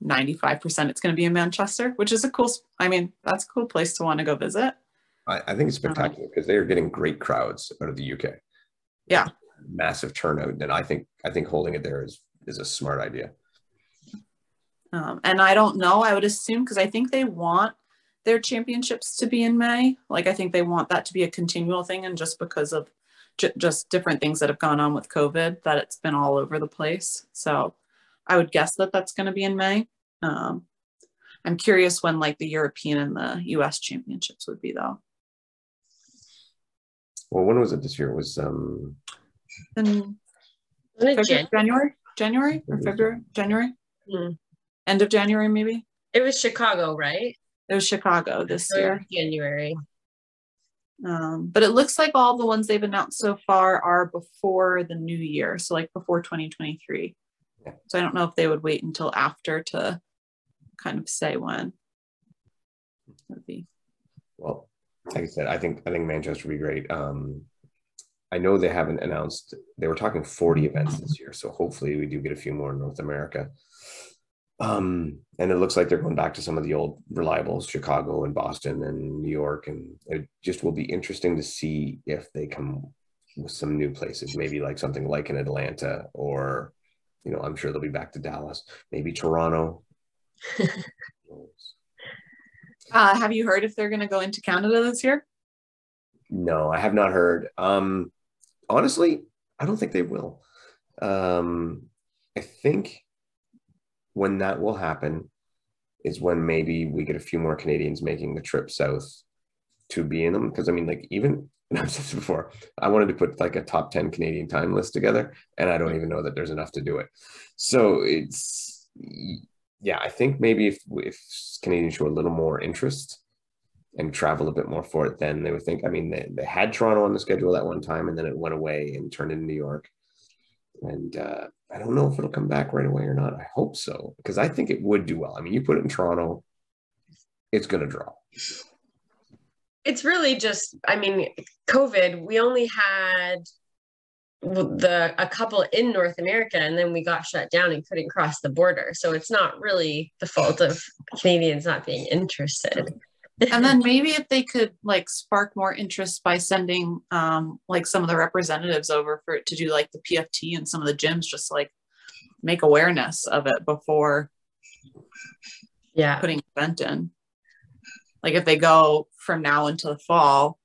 95% it's going to be in Manchester, which is a cool, I mean, that's a cool place to want to go visit. I, I think it's uh-huh. spectacular because they are getting great crowds out of the UK. Yeah. Massive turnout. And I think, I think holding it there is, is a smart idea. Um, and I don't know, I would assume, because I think they want their championships to be in May. Like I think they want that to be a continual thing, and just because of j- just different things that have gone on with COVID, that it's been all over the place. So I would guess that that's going to be in May. Um, I'm curious when like the European and the U.S. championships would be though. Well, when was it this year? It was um. In February, January, January or February, January, mm. end of January maybe. It was Chicago, right? It was Chicago this year. January. Um, but it looks like all the ones they've announced so far are before the new year. So like before 2023. Yeah. So I don't know if they would wait until after to kind of say when. Would be. Well, like I said, I think I think Manchester would be great. Um, I know they haven't announced. They were talking 40 events this year, so hopefully we do get a few more in North America. Um, and it looks like they're going back to some of the old reliables, Chicago and Boston and New York. And it just will be interesting to see if they come with some new places, maybe like something like in Atlanta or, you know, I'm sure they'll be back to Dallas, maybe Toronto. uh, have you heard if they're going to go into Canada this year? No, I have not heard. Um, honestly, I don't think they will. Um, I think when that will happen is when maybe we get a few more Canadians making the trip south to be in them. Because I mean, like even and I've said this before, I wanted to put like a top 10 Canadian time list together, and I don't even know that there's enough to do it. So it's yeah, I think maybe if if Canadians show a little more interest and travel a bit more for it, then they would think. I mean, they, they had Toronto on the schedule at one time, and then it went away and turned into New York. And uh, I don't know if it'll come back right away or not. I hope so because I think it would do well. I mean, you put it in Toronto, it's going to draw. It's really just, I mean, COVID. We only had the a couple in North America, and then we got shut down and couldn't cross the border. So it's not really the fault of Canadians not being interested and then maybe if they could like spark more interest by sending um like some of the representatives over for it to do like the PFT and some of the gyms just like make awareness of it before yeah. putting event in. Like if they go from now until the fall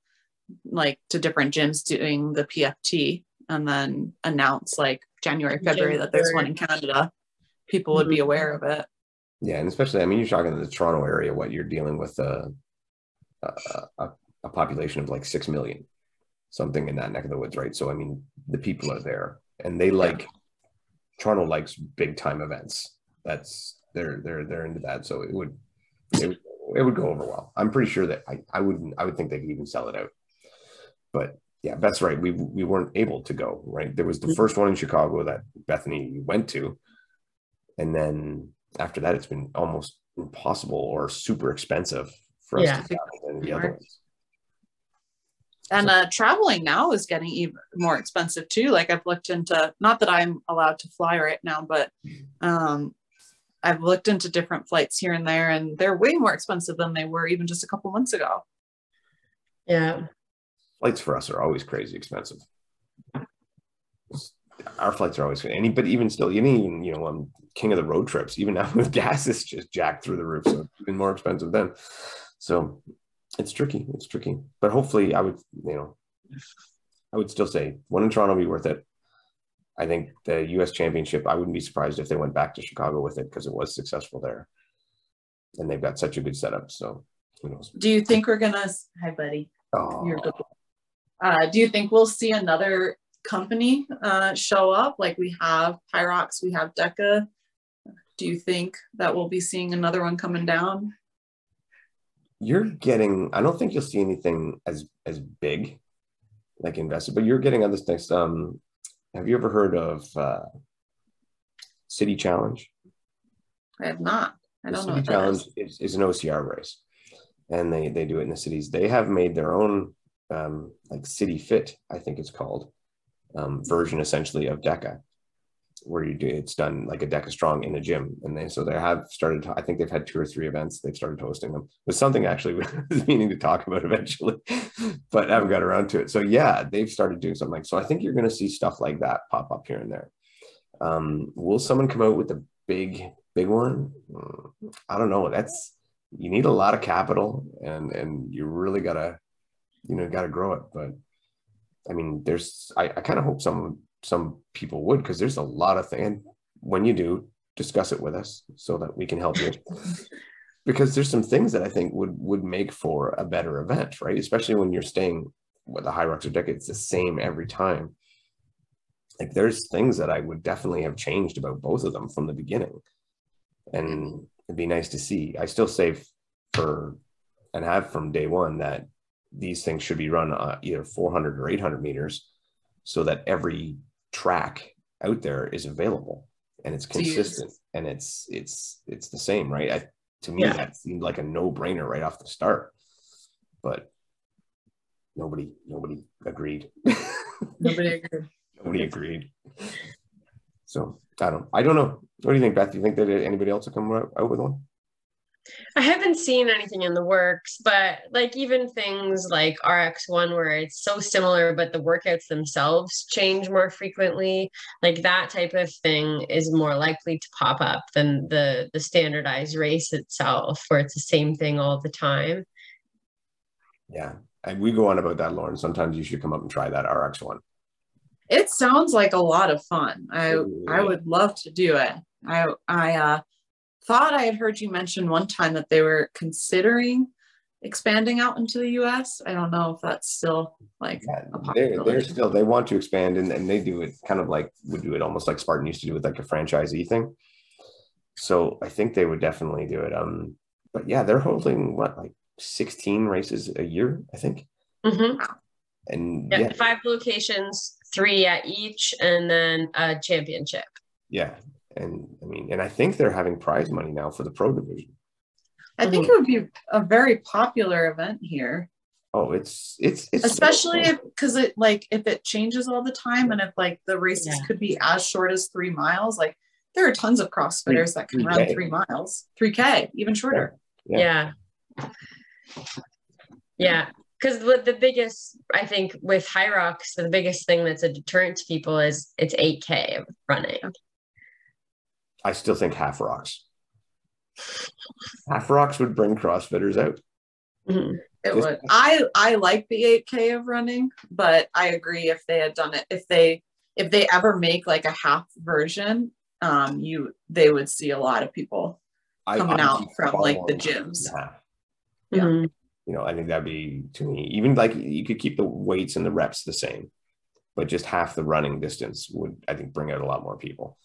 like to different gyms doing the PFT and then announce like January February that there's one in Canada people would mm-hmm. be aware of it. Yeah, and especially, I mean, you're talking the Toronto area, what you're dealing with, uh, a, a, population of like 6 million, something in that neck of the woods, right? So, I mean, the people are there and they like. Toronto likes big time events. That's, they're, they're, they're into that. So it would, it would, it would go over well. I'm pretty sure that I, I wouldn't, I would think they could even sell it out. But yeah, that's right. We, we weren't able to go, right? There was the mm-hmm. first one in Chicago that Bethany went to. And then after that, it's been almost impossible or super expensive for us yeah. to than the other ones. And uh, traveling now is getting even more expensive too. Like I've looked into, not that I'm allowed to fly right now, but um, I've looked into different flights here and there, and they're way more expensive than they were even just a couple months ago. Yeah. Flights for us are always crazy expensive. Our flights are always any, but even still, even even you know, I'm king of the road trips. Even now with gas is just jacked through the roof, so it's even more expensive then. So it's tricky. It's tricky, but hopefully, I would you know, I would still say one in Toronto be worth it. I think the U.S. Championship. I wouldn't be surprised if they went back to Chicago with it because it was successful there, and they've got such a good setup. So who knows? Do you think we're gonna? Hi, buddy. Oh, You're good. Uh, do you think we'll see another company uh, show up? Like we have Hyrox, we have DEKA. Do you think that we'll be seeing another one coming down? You're getting. I don't think you'll see anything as as big, like invested, but you're getting other things. Um, have you ever heard of uh, City Challenge? I have not. I The don't know City that Challenge is. is, is an OCR race, and they they do it in the cities. They have made their own um, like City Fit, I think it's called, um, version essentially of DEKA, where you do it's done like a DEKA strong in a gym, and they so they have started. I think they've had two or three events. They've started hosting them. Was something actually meaning to talk about eventually, but I haven't got around to it. So yeah, they've started doing something like so. I think you're going to see stuff like that pop up here and there. Um, will someone come out with a big big one? Mm, I don't know. That's you need a lot of capital and and you really gotta you know gotta grow it. But I mean, there's I, I kind of hope some some people would because there's a lot of things. When you do, discuss it with us so that we can help you. because there's some things that I think would would make for a better event, right? Especially when you're staying with the Hyrox or Decade, it's the same every time. Like there's things that I would definitely have changed about both of them from the beginning and it'd be nice to see. I still say for and have from day one that these things should be run uh, either 400 or 800 meters so that every track out there is available and it's consistent and it's it's it's the same right? I, to me Yeah. that seemed like a no-brainer right off the start but nobody nobody agreed. Nobody agreed. nobody agreed. So i don't i don't know. What do you think beth? Do you think that anybody else will come out out with one I haven't seen anything in the works, but like even things like RX1 where it's so similar, but the workouts themselves change more frequently, like that type of thing is more likely to pop up than the the standardized race itself, where it's the same thing all the time. Yeah. And we go on about that, Lauren. Sometimes you should come up and try that RX one. It sounds like a lot of fun. I Ooh. I would love to do it. I I uh, thought I had heard you mention one time that they were considering expanding out into the U.S. I don't know if that's still like Yeah, a they're, they're still they want to expand and, and they do it kind of like would do it almost like Spartan used to do with like a franchisee thing. So I think they would definitely do it. Um, but yeah, they're holding what like 16 races a year, I think. Mhm. And Yeah, yeah, five locations, three at each, and then a championship. yeah. And I mean, and I think they're having prize money now for the pro division. I think mm-hmm. it would be a very popular event here, Oh, it's it's it's especially if because it like if it changes all the time and if like the races Yeah. could be as short as three miles. Like there are tons of CrossFitters that can run 3K. three miles, three k, even shorter. Yeah. Yeah. Yeah. Because the biggest, I think, with Hyrox, the biggest thing that's a deterrent to people is it's 8K of running. I still think half rocks. Half rocks would bring CrossFitters out. Mhm. It Just- would. I I like the 8K of running, but I agree if they had done it, if they if they ever make like a half version, um, you they would see a lot of people. Coming I'm out from, like, the gyms. half. Yeah. Mhm. You know, I think that'd be to me, even like you could keep the weights and the reps the same, but just half the running distance would, I think, bring out a lot more people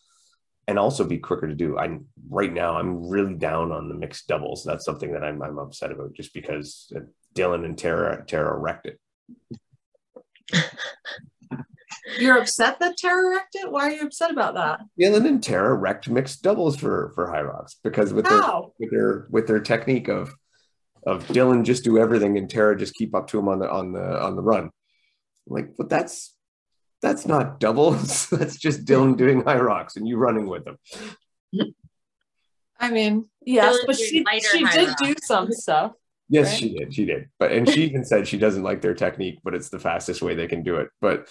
and also be quicker to do. I'm right now, I'm really down on the mixed doubles. That's something that I'm, I'm upset about just because Dylan and Tara, Tara wrecked it. You're upset that Tara wrecked it? Why are you upset about that? Dylan and Tara wrecked mixed doubles for, for Hyrox because with their, with their, with their technique of of Dylan just do everything and Tara just keep up to him on the on the on the run. I'm like, but that's that's not doubles. that's just Dylan doing Hyrox and you running with him. I mean, yes, Dylan but she she did rocks. do some stuff. Yes, Right? she did. She did. But and she even said she doesn't like their technique, but it's the fastest way they can do it. But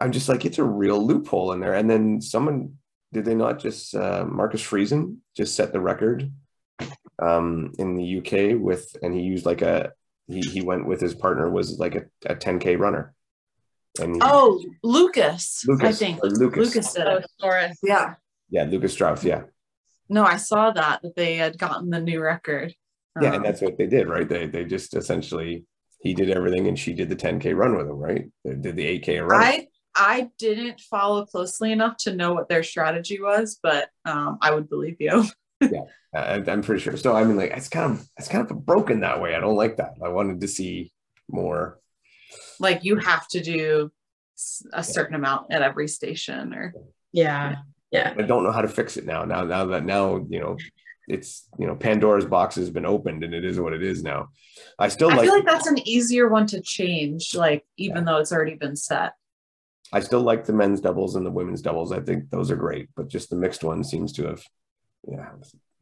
I'm just like, it's a real loophole in there. And then someone did they not just uh, Marcus Friesen just set the record um, in the UK with, and he used like a he he went with his partner was like a, a 10k runner. And he- Oh, Lucas, I Lucas, think Lucas. Lucas did Oh, it. Taurus. Yeah. yeah, Lucas Strauss, yeah. No, I saw that that they had gotten the new record. Yeah, Um, and that's what they did, right? They they just essentially he did everything and she did the 10k run with him, right? They did the 8k run. I I didn't follow closely enough to know what their strategy was, but um, I would believe you. I, I'm pretty sure. So I mean, like it's kind of it's kind of broken that way. I don't like that. I wanted to see more. Like you have to do a certain amount at every station, or Yeah. Yeah. I don't know how to fix it now. Now, now that now you know, it's you know Pandora's box has been opened and it is what it is now. I still I like, feel like that's an easier one to change. Like even though it's already been set. I still like the men's doubles and the women's doubles. I think those are great, but just the mixed one seems to have, yeah,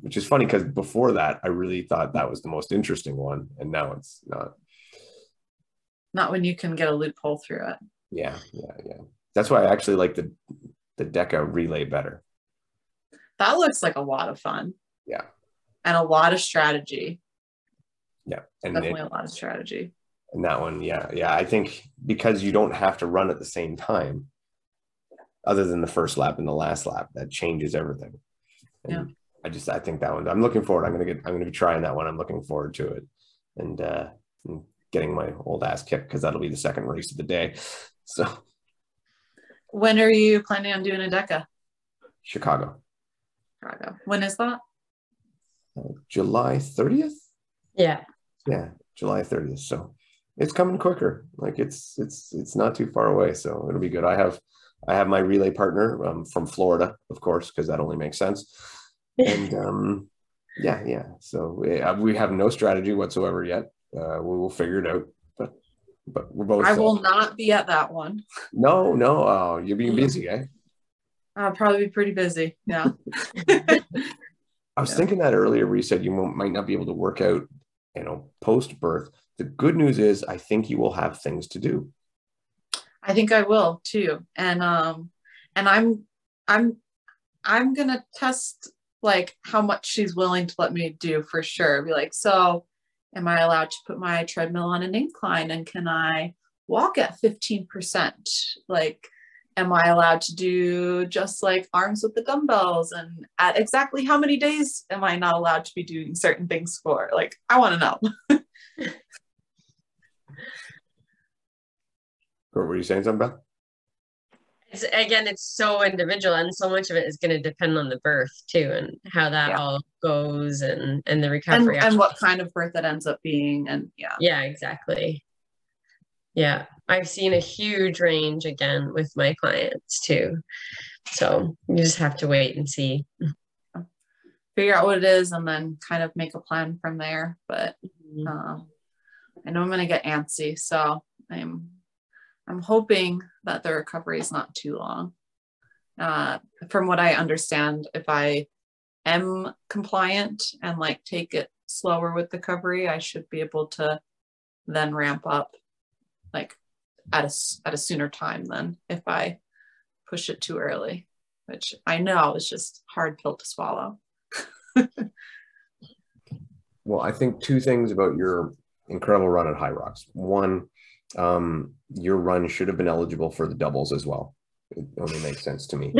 which is funny because before that I really thought that was the most interesting one, and now it's not. Not when you can get a loophole through it. Yeah, yeah, yeah. That's why I actually like the the DEKA relay better. That looks like a lot of fun. Yeah. And a lot of strategy. Yeah, and Definitely it, a lot of strategy. and that one, yeah, yeah. I think because you don't have to run at the same time, other than the first lap and the last lap, that changes everything. And Yeah. I just I think that one. I'm looking forward. I'm gonna get. I'm gonna be trying that one. I'm looking forward to it, and uh, and getting my old ass kicked because that'll be the second race of the day. So When are you planning on doing a DEKA? Chicago, Chicago. When is that? uh, July 30th. Yeah. yeah july 30th so it's coming quicker like it's it's it's not too far away so it'll be good i have i have my relay partner um, from florida of course because that only makes sense and um yeah yeah so we, uh, we have no strategy whatsoever yet uh we will figure it out but but we're both I uh, will not be at that one. no no oh you're being busy eh I'll probably be pretty busy. Yeah. i was Yeah. thinking that earlier where you said you might not be able to work out you know post birth the good news is i think you will have things to do I think I will too. And um and I'm I'm I'm gonna test like how much she's willing to let me do for sure. Be like, so am I allowed to put my treadmill on an incline and can I walk at 15%? Like, am I allowed to do just like arms with the dumbbells? And at exactly how many days am I not allowed to be doing certain things for? Like, I want to know. or were you saying something about It's, again, it's so individual, and so much of it is going to depend on the birth too, and how that Yeah. all goes, and and the And, recovery. and what kind of birth it ends up being. And yeah. Yeah, exactly. Yeah, I've seen a huge range again with my clients too. So you just have to wait and see. figure out what it is and then kind of make a plan from there. But um, I know I'm gonna get antsy, so I'm I'm hoping that the recovery is not too long. Uh, from what I understand, if I am compliant and like take it slower with the recovery, I should be able to then ramp up like at a at a sooner time than if I push it too early, which I know is just hard pill to swallow. Well, I think two things about your incredible run at Hyrox. One, um, your run should have been eligible for the doubles as well. It only makes sense to me.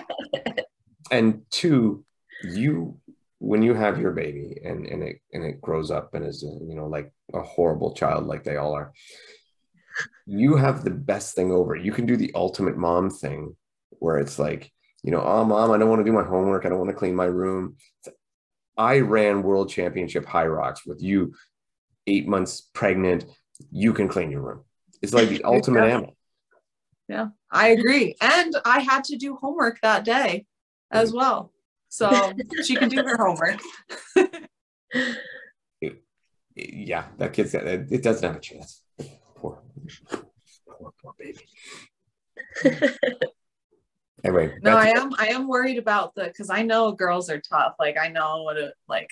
and two, you when you have your baby and and it and it grows up and is you know like a horrible child like they all are, you have the best thing over. You can do the ultimate mom thing where it's like, you know, oh mom, I don't want to do my homework. I don't want to clean my room. I ran world championship Hyrox with you eight months pregnant. You can clean your room. It's like the ultimate Yeah. ammo. Yeah, I agree. And I had to do homework that day as mm. well. So she can do her homework. yeah, that kid's it, it doesn't have a chance. Poor, poor, poor baby. anyway, No, I am I am worried about the because I know girls are tough. Like I know what it like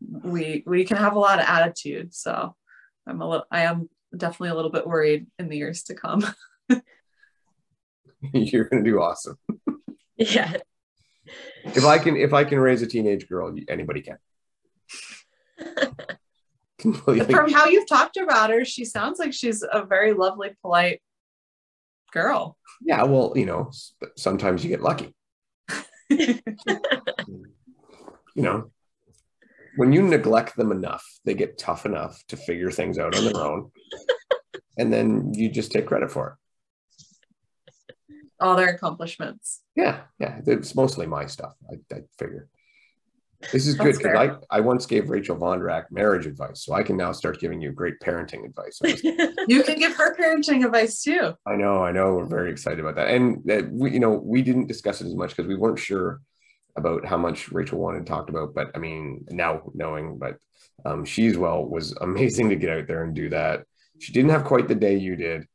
we we can have a lot of attitude. So I'm a little I am definitely a little bit worried in the years to come. you're gonna do awesome. yeah. If I can, if I can raise a teenage girl, anybody can. From how you've talked about her, she sounds like she's a very lovely, polite girl. Yeah, well, you know, sometimes you get lucky. You know, when you neglect them enough, they get tough enough to figure things out on their own, and then you just take credit for it. All their accomplishments. Yeah, yeah, it's mostly my stuff. I, I figure this is good because I I once gave Rachel Vondrack marriage advice, so I can now start giving you great parenting advice. You can give her parenting advice too. I know, I know. We're very excited about that, and that we, you know, we didn't discuss it as much because we weren't sure about how much Rachel wanted talked about. But I mean, now knowing, but um, she's well was amazing to get out there and do that. She didn't have quite the day you did.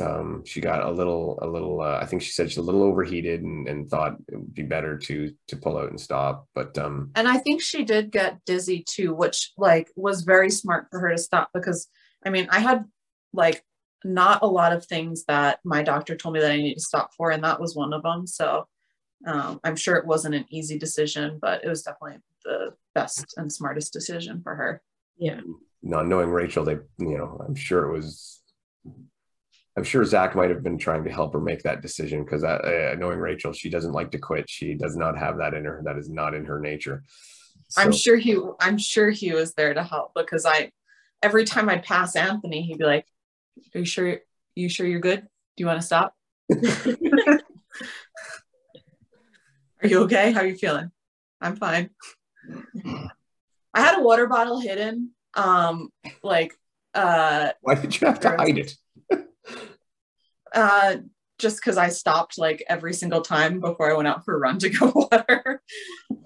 Um, she got a little, a little. Uh, I think she said she's a little overheated and, and thought it would be better to to pull out and stop. But um, And I think she did get dizzy too, which like was very smart for her to stop because I mean, I had like not a lot of things that my doctor told me that I need to stop for, and that was one of them. So um, I'm sure it wasn't an easy decision, but it was definitely the best and smartest decision for her. yeah. not knowing Rachel, they, you know, I'm sure it was. I'm sure Zach might have been trying to help her make that decision because uh, knowing Rachel, she doesn't like to quit. She does not have that in her. That is not in her nature. I'm sure he I'm sure he was there to help because I every time I'd pass Anthony, he'd be like, Are you sure you sure you're good? Do you want to stop? Are you okay? How are you feeling? I'm fine. I had a water bottle hidden. Um, like uh Why did you have to hide it? uh just because I stopped like every single time before I went out for a run to go water.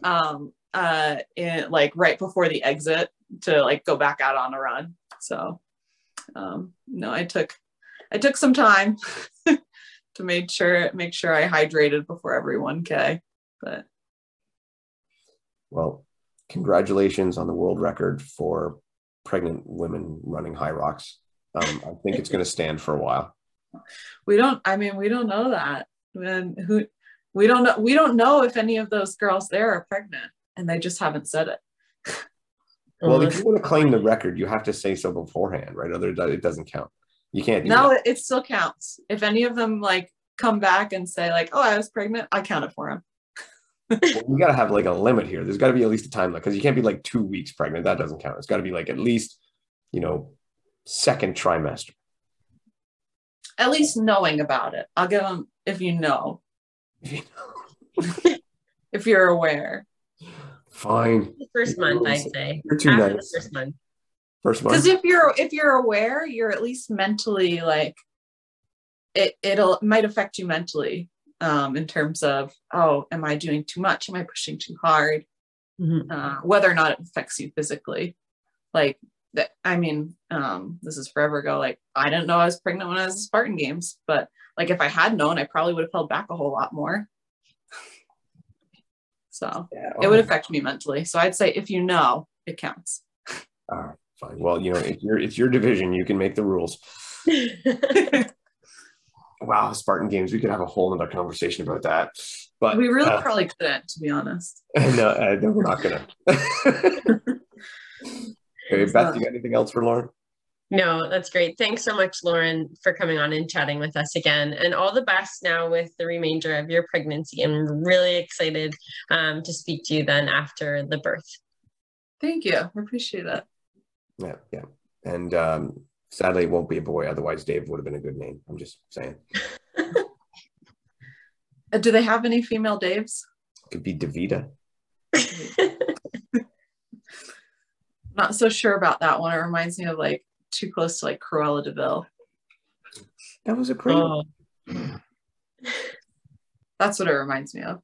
um uh in like right before the exit to like go back out on a run. So um no, I took I took some time to make sure make sure I hydrated before every 1K. But Well, congratulations on the world record for pregnant women running Hyrox. Um, I think it's going to stand for a while. we don't I mean we don't know that. And who we don't know we don't know if any of those girls there are pregnant and they just haven't said it. Well, if you want to claim the record, you have to say so beforehand, right? Other it doesn't count. You can't do No, that. it, it still counts. If any of them like come back and say like, "Oh, I was pregnant," I count it for them. Well, we got to have like a limit here. There's got to be at least a time limit because you can't be like two weeks pregnant. That doesn't count. It's got to be like at least, you know, second trimester. At least knowing about it. I'll give them if you know, if you're aware. Fine. The first month, I'd say. You're too After nice. the first month. First month. Because if you're if you're aware, you're at least mentally like it. It'll it might affect you mentally um, in terms of oh, am I doing too much? Am I pushing too hard? uh, whether or not it affects you physically. Like that, I mean, um, this is forever ago. Like I didn't know I was pregnant when I was at Spartan Games, but like if I had known, I probably would have held back a whole lot more. So Yeah, it would affect me mentally. So I'd say if you know, it counts. All right, fine. Well, you know, it's your it's your division. You can make the rules. Wow, Spartan games. We could have a whole other conversation about that. But we really uh, probably couldn't, to be honest. no, uh, no, we're not gonna. okay, Beth, you got anything else for Lauren? No, that's great. Thanks so much, Lauren, for coming on and chatting with us again. And all the best now with the remainder of your pregnancy. I'm really excited um, to speak to you then after the birth. Thank you. I appreciate that. Yeah, yeah. And um, sadly, it won't be a boy. Otherwise, Dave would have been a good name. I'm just saying. Uh, do they have any female Daves? Could be Davita. Not so sure about that one. It reminds me of like too close to like Cruella de Vil. That was a great. oh, That's what it reminds me of.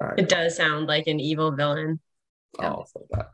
All right. it does sound like an evil villain. Oh, fuck that.